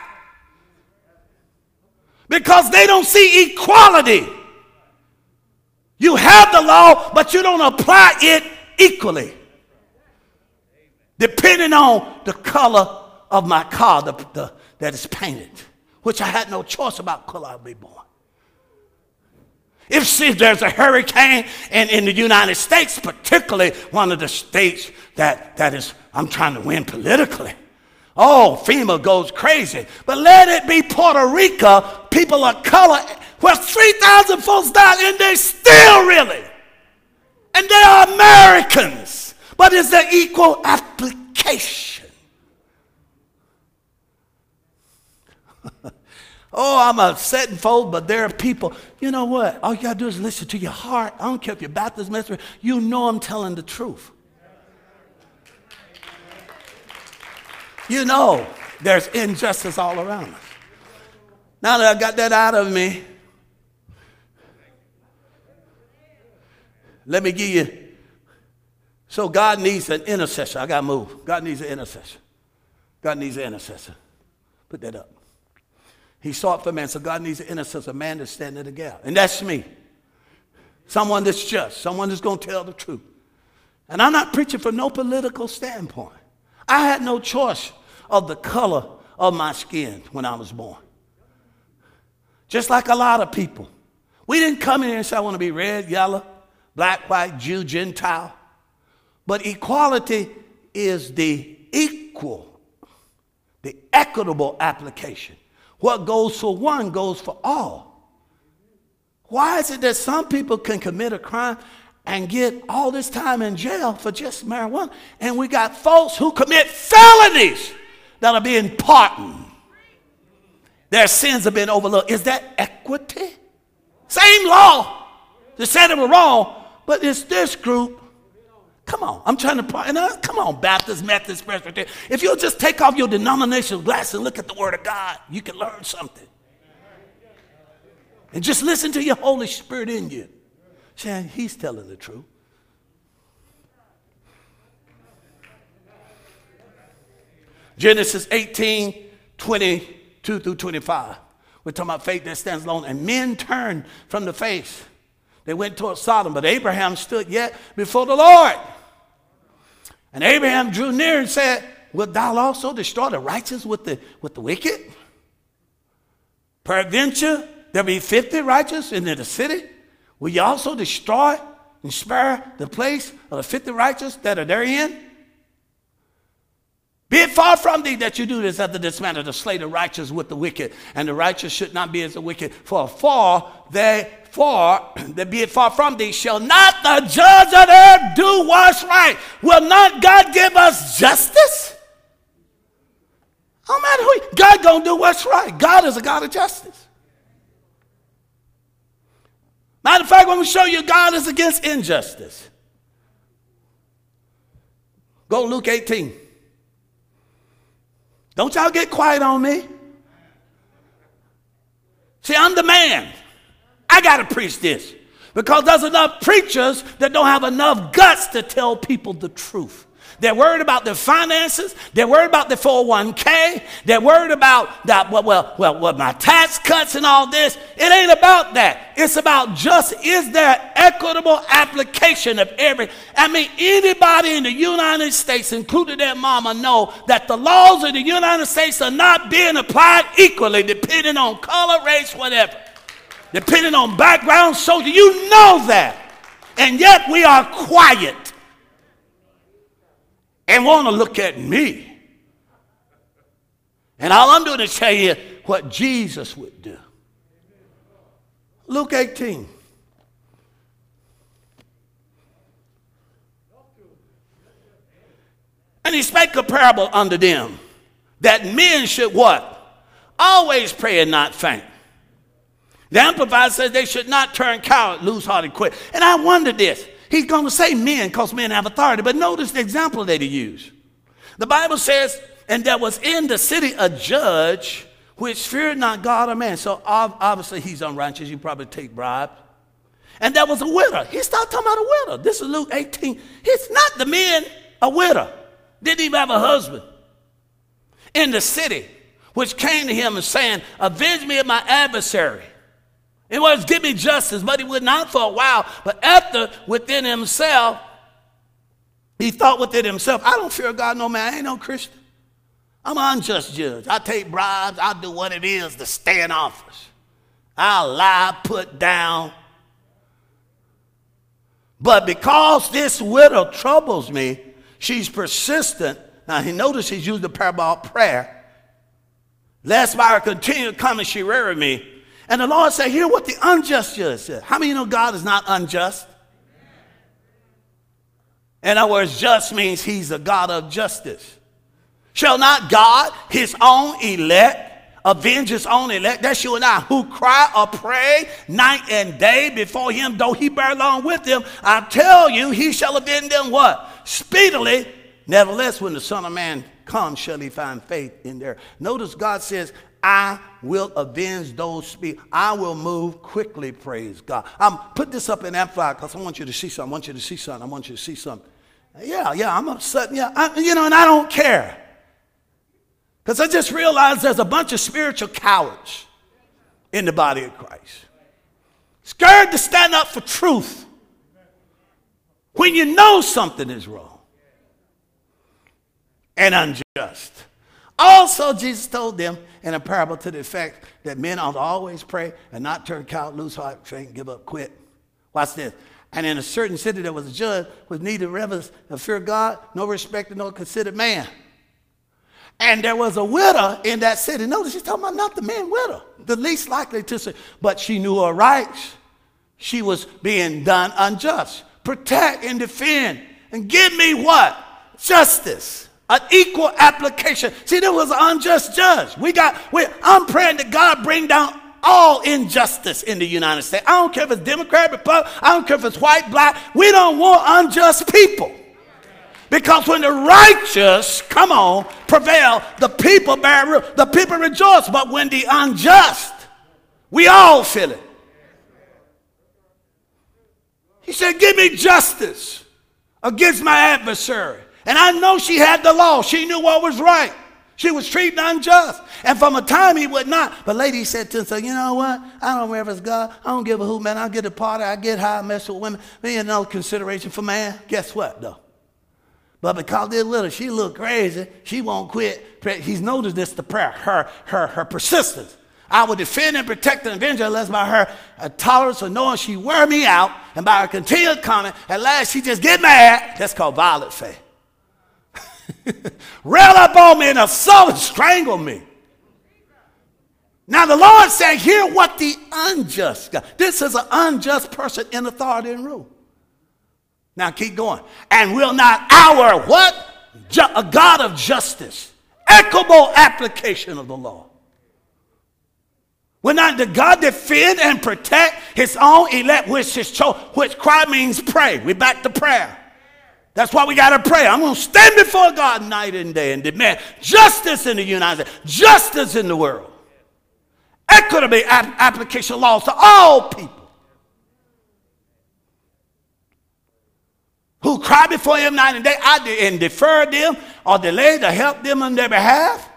Because they don't see equality. You have the law, but you don't apply it equally depending on the color of my car the, the, that is painted, which I had no choice about color I'd be born. If see, there's a hurricane in, in the United States, particularly one of the states that, that is, I'm trying to win politically. Oh, FEMA goes crazy. But let it be Puerto Rico, people of color, where 3,000 folks died and they still really. And they are Americans but is there equal application? oh, I'm a set and fold, but there are people. You know what? All you got to do is listen to your heart. I don't care if you're Baptist, Methodist. You know I'm telling the truth. You know there's injustice all around us. Now that I got that out of me, let me give you. So God needs an intercessor. I got to move. God needs an intercessor. God needs an intercessor. Put that up. He sought for man, so God needs an intercessor, a man to stand in the gap. And that's me. Someone that's just, someone that's going to tell the truth. And I'm not preaching from no political standpoint. I had no choice of the color of my skin when I was born. Just like a lot of people. We didn't come in here and say, I want to be red, yellow, black, white, Jew, Gentile. But equality is the equal, the equitable application. What goes for one goes for all. Why is it that some people can commit a crime and get all this time in jail for just marijuana, and we got folks who commit felonies that are being pardoned. Their sins have been overlooked. Is that equity? Same law. They said they were wrong, but it's this group. Come on, I'm trying to, and uh, come on, Baptist, Methodist, Presbyterian. If you'll just take off your denominational glasses and look at the Word of God, you can learn something. And just listen to your Holy Spirit in you. Saying, He's telling the truth. Genesis 18, 22 through 25. We're talking about faith that stands alone. And men turned from the faith. They went toward Sodom, but Abraham stood yet before the Lord. And Abraham drew near and said, Wilt thou also destroy the righteous with the, with the wicked? Peradventure, there be 50 righteous in the city. Will you also destroy and spare the place of the 50 righteous that are therein? Be it far from thee that you do this after this manner to slay the righteous with the wicked, and the righteous should not be as the wicked. For far therefore that be it far from thee, shall not the judge of the earth do what's right? Will not God give us justice? No matter who, God gonna do what's right. God is a God of justice. Matter of fact, when we show you God is against injustice. Go Luke 18. Don't y'all get quiet on me. See, I'm the man. I got to preach this because there's enough preachers that don't have enough guts to tell people the truth. They're worried about their finances. They're worried about their 401k. They're worried about that, well, well, well, well, my tax cuts and all this. It ain't about that. It's about just is there equitable application of every. I mean, anybody in the United States, including their mama, know that the laws of the United States are not being applied equally, depending on color, race, whatever. Depending on background, social. You know that. And yet we are quiet and want to look at me. And all I'm doing is tell you what Jesus would do. Luke 18. And he spake a parable unto them that men should what? Always pray and not faint. The Amplified says they should not turn coward, lose heart, and quit. And I wonder this He's going to say men because men have authority. But notice the example that he used. The Bible says, and there was in the city a judge which feared not God or man. So obviously he's unrighteous. You probably take bribes. And there was a widow. He started talking about a widow. This is Luke 18. It's not the men, a widow. Didn't even have a husband. In the city, which came to him and saying, Avenge me of my adversary. It was give me justice, but he would not for a while. But after within himself, he thought within himself, I don't fear God no man. I ain't no Christian. I'm an unjust judge. I take bribes. I do what it is to stay in office. I'll lie, put down. But because this widow troubles me, she's persistent. Now, he noticed he's used the parable of prayer. Lest by her continued coming, she reared me. And the Lord said, Hear what the unjust judge said. How many know God is not unjust? In other words, just means he's a God of justice. Shall not God, his own elect, avenge his own elect. That's you and I who cry or pray night and day before him, though he bear along with them. I tell you, he shall avenge them what? Speedily. Nevertheless, when the Son of Man comes, shall he find faith in there. Notice God says, I will avenge those speed. I will move quickly, praise God. I'm put this up in Amplify because I want you to see something. I want you to see something. I want you to see something. Yeah, yeah, I'm upset. Yeah, I, you know, and I don't care. Because I just realized there's a bunch of spiritual cowards in the body of Christ. Scared to stand up for truth when you know something is wrong and unjust. Also, Jesus told them in a parable to the effect that men ought to always pray and not turn coward, lose heart, faint, give up, quit. Watch this. And in a certain city there was a judge with neither reverence of fear of God, no respect, no considered man. And there was a widow in that city. Notice she's talking about not the man widow, the least likely to say, but she knew her rights. She was being done unjust. Protect and defend and give me what? Justice an equal application. See, there was an unjust judge. We got, we, I'm praying that God bring down all injustice in the United States. I don't care if it's Democrat, Republican, I don't care if it's white, black. We don't want unjust people. Because when the righteous, come on, prevail, the people bear, the people rejoice. But when the unjust, we all feel it. He said, Give me justice against my adversary. And I know she had the law. She knew what was right. She was treated unjust. And from a time he would not. But lady said to him, so, you know what? I don't reverence God. I don't give a hoot, man. I get a party. I get high. I mess with women. Me ain't no consideration for man. Guess what, though? But because they're little, she look crazy. She won't quit. He's noticed this, the prayer, her, her, her persistence. I will defend and protect and avenge her, unless by her a tolerance of knowing she wear me out, and by her continued comment, at last she just get mad. That's called violent faith. rail up on me and assault and strangle me. Now the Lord said, hear what the unjust God. This is an unjust person in authority and rule. Now keep going. And will not our what? Ju- a God of justice. Equitable application of the law. Will not the God defend and protect his own elect, which is cho- which cry means pray. We're back to prayer. That's why we got to pray. I'm going to stand before God night and day and demand justice in the United States, justice in the world, equitable ap- application laws to all people who cry before Him night and day I and defer them or delay to help them on their behalf.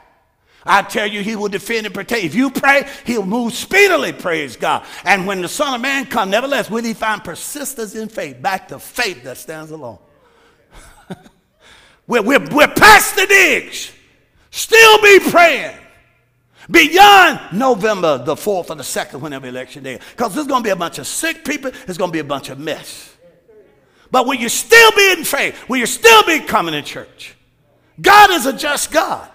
I tell you, he will defend and protect. If you pray, he'll move speedily, praise God. And when the Son of Man comes, nevertheless, will he find persistence in faith? Back to faith that stands alone. We're, we're, we're past the digs. Still be praying. Beyond November the 4th or the 2nd, whenever election day. Because there's going to be a bunch of sick people, there's going to be a bunch of mess. But will you still be in faith? Will you still be coming to church? God is a just God.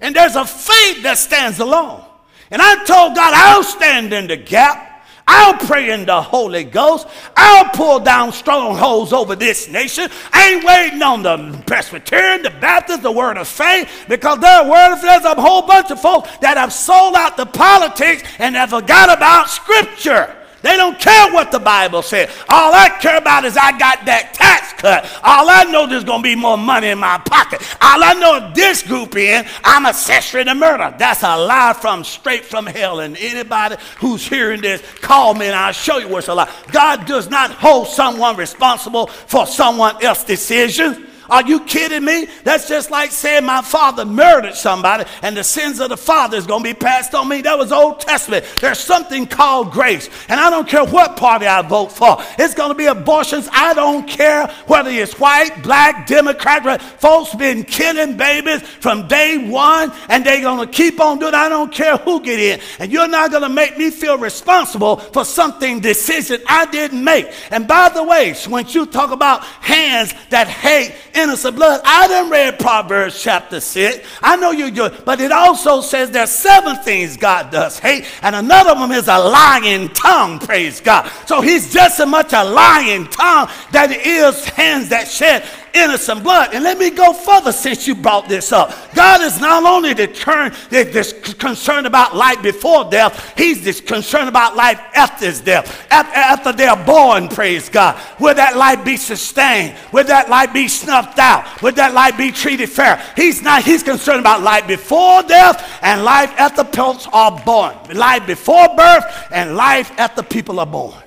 And there's a faith that stands alone. And I told God, I'll stand in the gap. I'll pray in the Holy Ghost. I'll pull down strongholds over this nation. I ain't waiting on the Presbyterian, the Baptist, the Word of Faith, because their Word of Faith, a whole bunch of folks that have sold out the politics and have forgot about Scripture. They don't care what the Bible says. All I care about is I got that tax cut. All I know there's going to be more money in my pocket. All I know this group in, I'm accessory to murder. That's a lie from straight from hell. And anybody who's hearing this, call me and I'll show you what's a lie. God does not hold someone responsible for someone else's decisions. Are you kidding me? That's just like saying my father murdered somebody and the sins of the father is going to be passed on me. That was Old Testament. There's something called grace. And I don't care what party I vote for. It's going to be abortions. I don't care whether it's white, black, Democrat. Folks been killing babies from day one and they're going to keep on doing it. I don't care who get in. And you're not going to make me feel responsible for something decision I didn't make. And by the way, when you talk about hands that hate innocent blood. I done read Proverbs chapter 6. I know you do, but it also says there's seven things God does hate, and another of them is a lying tongue, praise God. So he's just as much a lying tongue that he is hands that shed innocent blood. And let me go further since you brought this up. God is not only concerned about life before death, He's concerned about life after His death. After they're born, praise God. Will that life be sustained? Will that life be snuffed out? Will that life be treated fair? He's not, He's concerned about life before death and life after parents are born. Life before birth and life after people are born.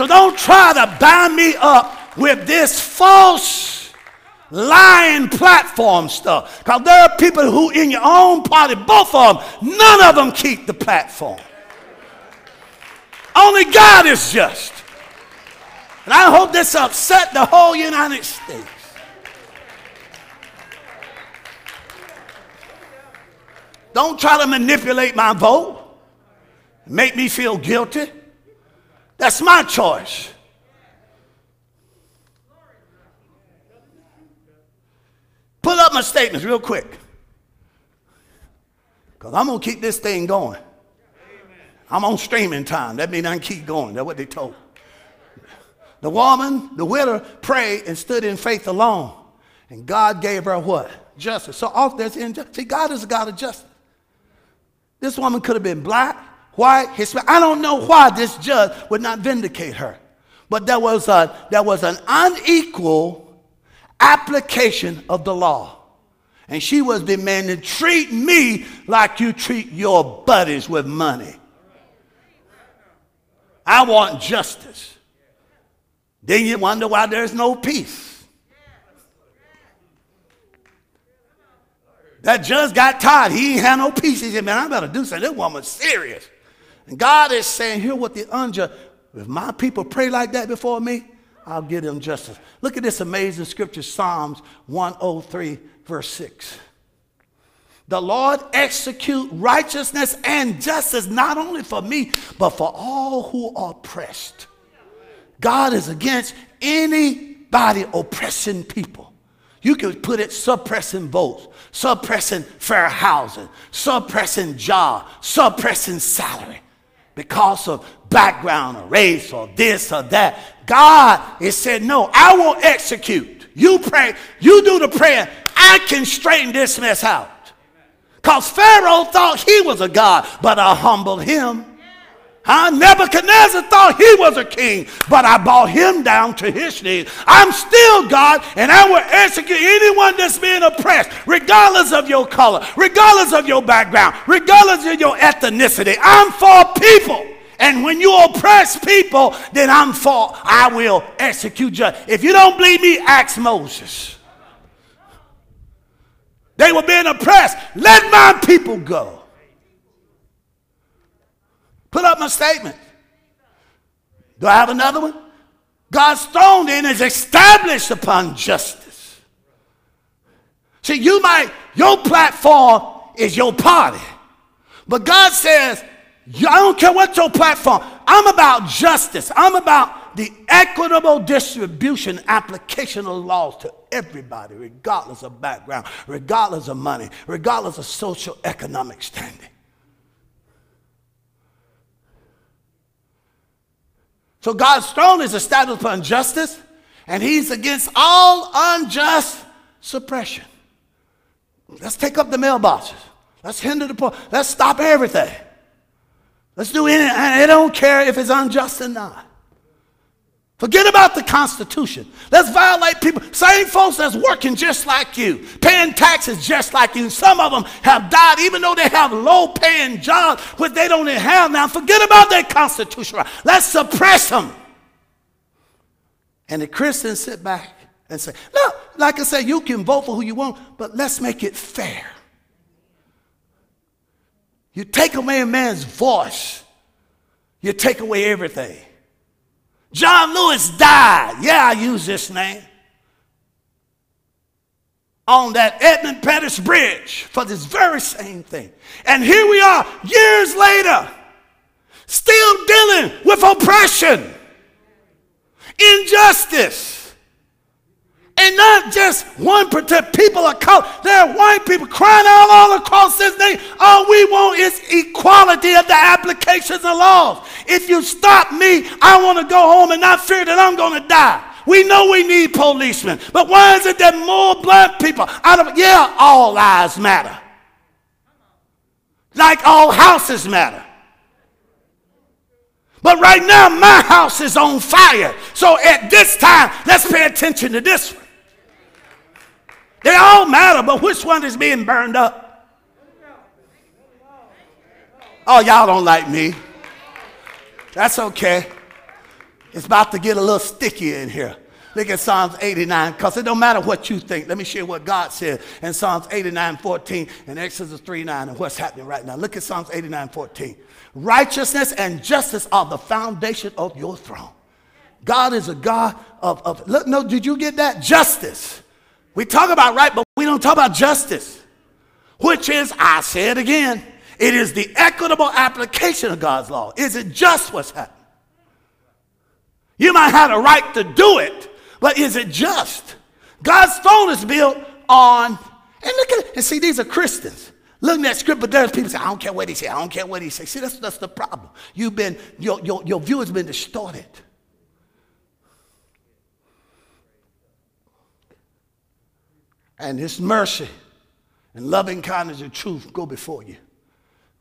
So don't try to bind me up with this false lying platform stuff. Because there are people who in your own party, both of them, none of them keep the platform. Only God is just. And I hope this upset the whole United States. Don't try to manipulate my vote, make me feel guilty. That's my choice. Pull up my statements real quick. Because I'm going to keep this thing going. I'm on streaming time. That means I can keep going. That's what they told. The woman, the widow, prayed and stood in faith alone. And God gave her what? Justice. So off there's injustice. See, God is a God of justice. This woman could have been black, white, Hispanic. I don't know why this judge would not vindicate her. But there was, a, there was an unequal application of the law. And she was demanding, treat me like you treat your buddies with money. I want justice. Then you wonder why there's no peace. That judge got tired. He ain't had no peace. He said, Man, I better do something. This woman's serious. And God is saying, hear what the unjust, if my people pray like that before me, I'll give them justice. Look at this amazing scripture, Psalms 103, verse 6. The Lord execute righteousness and justice not only for me, but for all who are oppressed. God is against anybody oppressing people. You could put it suppressing votes, suppressing fair housing, suppressing job, suppressing salary because of background or race or this or that. God is said, No, I will execute. You pray, you do the prayer. I can straighten this mess out. Because Pharaoh thought he was a God, but I humbled him. Huh? Nebuchadnezzar thought he was a king, but I brought him down to his knees. I'm still God, and I will execute anyone that's being oppressed, regardless of your color, regardless of your background, regardless of your ethnicity. I'm for people. And when you oppress people, then I'm for, I will execute justice. If you don't believe me, ask Moses. They were being oppressed. Let my people go. Put up my statement. Do I have another one? God's throne then is established upon justice. See, you might, your platform is your party. But God says, I don't care what your platform, I'm about justice. I'm about the equitable distribution, application of laws to everybody, regardless of background, regardless of money, regardless of social economic standing. So God's throne is established upon justice, and He's against all unjust suppression. Let's take up the mailboxes. Let's hinder the poor. Let's stop everything. Let's do anything. I don't care if it's unjust or not. Forget about the Constitution. Let's violate people. Same folks that's working just like you, paying taxes just like you. Some of them have died even though they have low paying jobs, which they don't have now. Forget about that Constitution. Let's suppress them. And the Christians sit back and say, look, like I said, you can vote for who you want, but let's make it fair. You take away a man's voice, you take away everything. John Lewis died. Yeah, I use this name. On that Edmund Pettus Bridge for this very same thing. And here we are, years later, still dealing with oppression, injustice. And not just one particular people of color. There are white people crying out all across this nation. All we want is equality of the applications of laws. If you stop me, I want to go home and not fear that I'm going to die. We know we need policemen, but why is it that more black people out of, yeah, all lives matter. Like all houses matter. But right now, my house is on fire. So at this time, let's pay attention to this one. They all matter, but which one is being burned up? Oh, y'all don't like me. That's okay. It's about to get a little sticky in here. Look at Psalms 89, because it don't matter what you think. Let me share what God said in Psalms 89, 14 and Exodus 3, 9 and what's happening right now. Look at Psalms 89, 14. Righteousness and justice are the foundation of your throne. God is a God of, of look, no, did you get that? Justice. We talk about right, but we don't talk about justice, which is, I say it again, it is the equitable application of God's law. Is it just what's happening? You might have a right to do it, but is it just? God's throne is built on, and look at and see, these are Christians. Looking at scripture, there's people say, I don't care what he say, I don't care what he say. See, that's, that's the problem. You've been, your, your, your view has been distorted. And his mercy and loving kindness and truth go before you.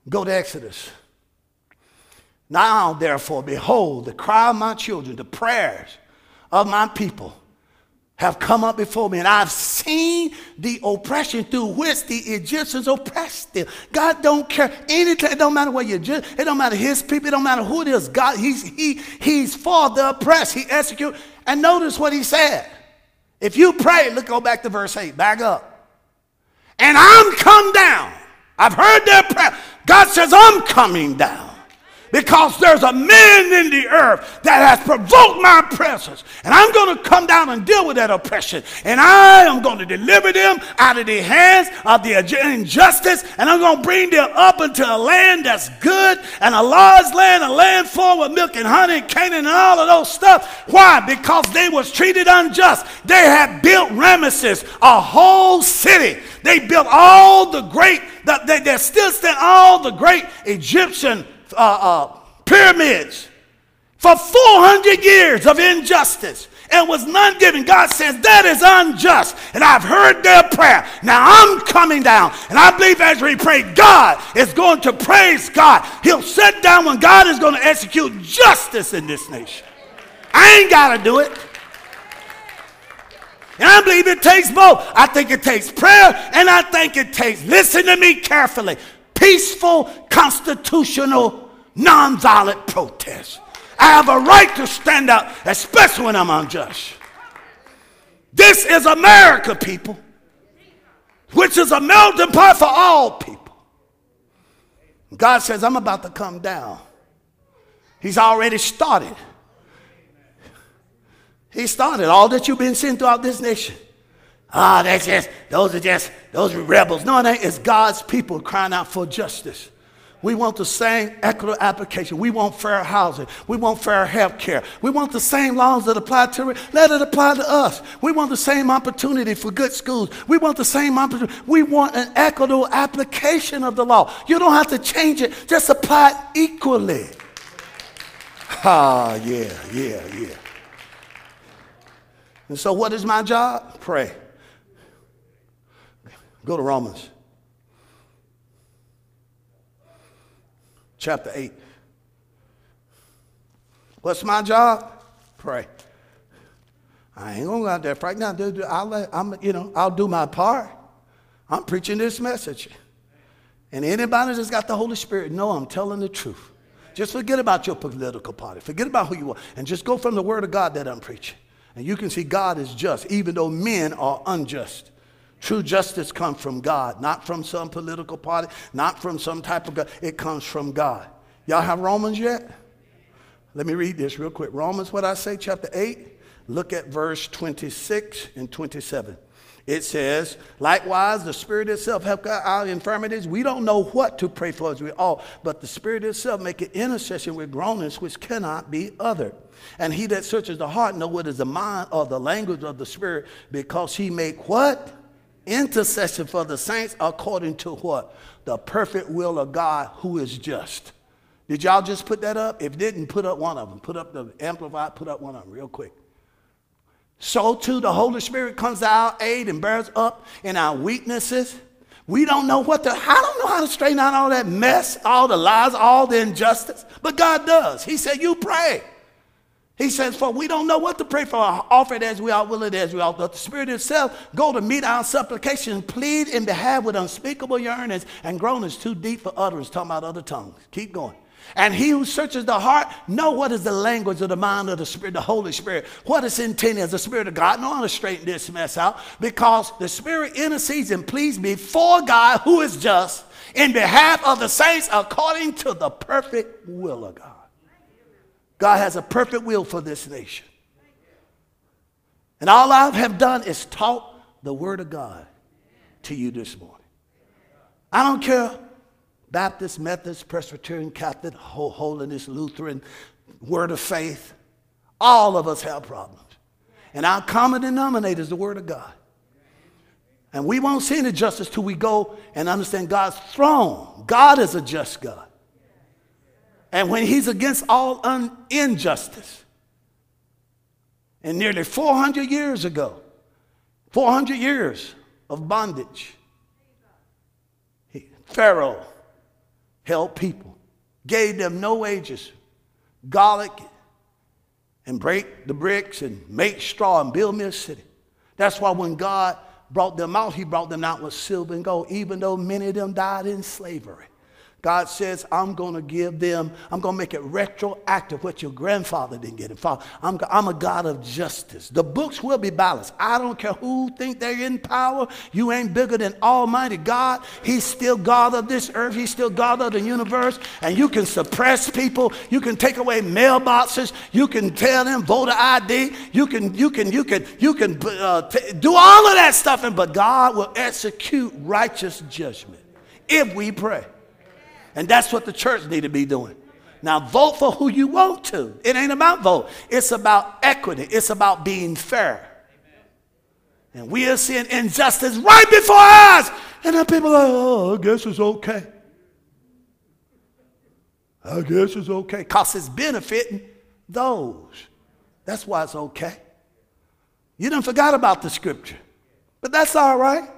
Go to Exodus. Now, therefore, behold, the cry of my children, the prayers of my people have come up before me, and I've seen the oppression through which the Egyptians oppressed them. God don't care anything. It don't matter what you just. It don't matter his people. It don't matter who it is. God, he's he he's for the oppressed. He execute. And notice what he said. If you pray, look, go back to verse 8. Back up. And I'm come down. I've heard their prayer. God says, I'm coming down because there's a man in the earth that has provoked my presence. And I'm going to come down and deal with that oppression. And I am going to deliver them out of the hands of the injustice. And I'm going to bring them up into a land that's good and a large land, a land full with milk and honey and Canaan and all of those stuff. Why? Because they was treated unjust. They had built Ramesses, a whole city. They built all the great, they, they still stand all the great Egyptian uh, uh, pyramids for 400 years of injustice and was none given. God says that is unjust. And I've heard their prayer. Now I'm coming down. And I believe as we pray, God is going to praise God. He'll sit down when God is going to execute justice in this nation. I ain't got to do it. And I believe it takes both. I think it takes prayer and I think it takes, listen to me carefully, peaceful, constitutional, nonviolent protest. I have a right to stand up, especially when I'm unjust. This is America, people, which is a melting pot for all people. God says, I'm about to come down. He's already started. He started all that you've been seeing throughout this nation. Ah, that's just, those are just, those are rebels. No, it It's God's people crying out for justice. We want the same equitable application. We want fair housing. We want fair health care. We want the same laws that apply to it. let it apply to us. We want the same opportunity for good schools. We want the same opportunity. We want an equitable application of the law. You don't have to change it, just apply it equally. Ah, yeah, yeah, yeah. And so, what is my job? Pray. Go to Romans chapter 8. What's my job? Pray. I ain't gonna go out there right now. I'll, I'm, you know, I'll do my part. I'm preaching this message. And anybody that's got the Holy Spirit, know I'm telling the truth. Just forget about your political party. Forget about who you are. And just go from the word of God that I'm preaching. And you can see God is just, even though men are unjust. True justice comes from God, not from some political party, not from some type of God. It comes from God. Y'all have Romans yet? Let me read this real quick. Romans, what I say, chapter 8, look at verse 26 and 27. It says, likewise, the Spirit itself help our infirmities. We don't know what to pray for as we all, but the Spirit itself make an intercession with groanings which cannot be uttered. And he that searches the heart know what is the mind or the language of the Spirit, because he make what? Intercession for the saints according to what? The perfect will of God who is just. Did y'all just put that up? If didn't, put up one of them. Put up the amplified, put up one of them real quick. So too the Holy Spirit comes to our aid and bears up in our weaknesses. We don't know what to, I don't know how to straighten out all that mess, all the lies, all the injustice, but God does. He said, You pray. He says, For we don't know what to pray for, offer it as we are, will it as we are. But the Spirit itself go to meet our supplication, plead in behalf with unspeakable yearnings and groanings too deep for utterance, talking about other tongues. Keep going. And he who searches the heart know what is the language of the mind of the Spirit, the Holy Spirit. What is intended as the Spirit of God. Know how to straighten this mess out because the Spirit intercedes and pleads before God who is just in behalf of the saints according to the perfect will of God. God has a perfect will for this nation. And all I have done is taught the Word of God to you this morning. I don't care Baptist, Methodist, Presbyterian, Catholic, Holiness, Lutheran, Word of Faith. All of us have problems. And our common denominator is the Word of God. And we won't see any justice till we go and understand God's throne. God is a just God. And when he's against all un- injustice, and nearly 400 years ago, 400 years of bondage, he, Pharaoh held people, gave them no wages, garlic, and break the bricks and make straw and build me a city. That's why when God brought them out, he brought them out with silver and gold, even though many of them died in slavery. God says, I'm going to give them, I'm going to make it retroactive what your grandfather didn't get. it. I'm, I'm a God of justice. The books will be balanced. I don't care who think they're in power. You ain't bigger than Almighty God. He's still God of this earth. He's still God of the universe. And you can suppress people. You can take away mailboxes. You can tell them voter ID. You can, you can, you can, you can uh, t- do all of that stuff. And, but God will execute righteous judgment if we pray. And that's what the church need to be doing. Now, vote for who you want to. It ain't about vote. It's about equity. It's about being fair. And we are seeing injustice right before us. And then people are like, oh, I guess it's okay. I guess it's okay. Because it's benefiting those. That's why it's okay. You didn't forgot about the scripture. But that's all right.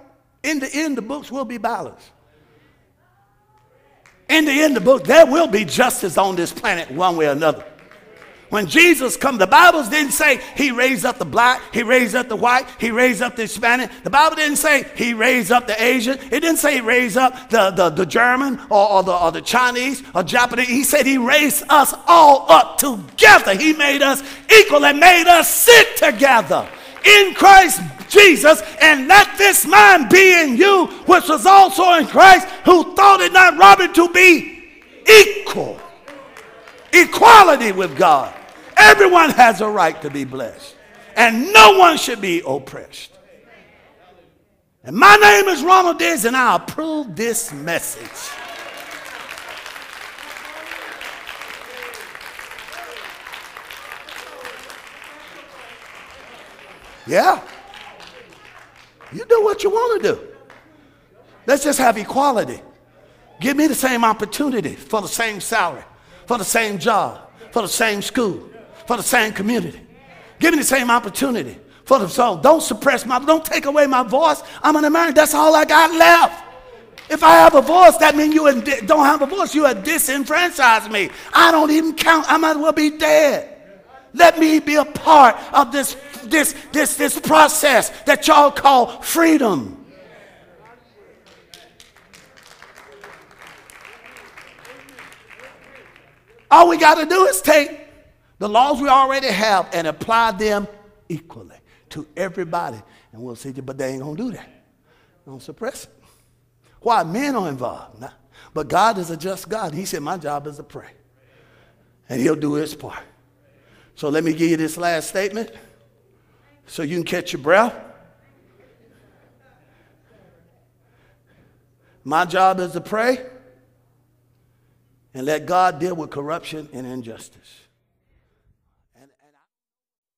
In the end, the books will be balanced. In the end of the book, there will be justice on this planet one way or another. When Jesus come, the Bible didn't say he raised up the black, he raised up the white, he raised up the Hispanic. The Bible didn't say he raised up the Asian. It didn't say he raised up the, the, the German or, or, the, or the Chinese or Japanese. He said he raised us all up together. He made us equal and made us sit together in Christ Jesus, and let this mind be in you, which was also in Christ, who thought it not robbery to be equal. Equality with God. Everyone has a right to be blessed, and no one should be oppressed. And my name is Ronald Diggs, and I approve this message. Yeah. You do what you want to do. Let's just have equality. Give me the same opportunity for the same salary, for the same job, for the same school, for the same community. Give me the same opportunity for the soul. Don't suppress my, don't take away my voice. I'm an American. That's all I got left. If I have a voice, that means you don't have a voice. You have disenfranchised me. I don't even count. I might as well be dead. Let me be a part of this, this, this, this process that y'all call freedom. All we got to do is take the laws we already have and apply them equally to everybody. And we'll see, but they ain't going to do that. Don't suppress it. Why? Men are involved. Nah. But God is a just God. He said, My job is to pray. And He'll do His part. So let me give you this last statement so you can catch your breath. My job is to pray and let God deal with corruption and injustice.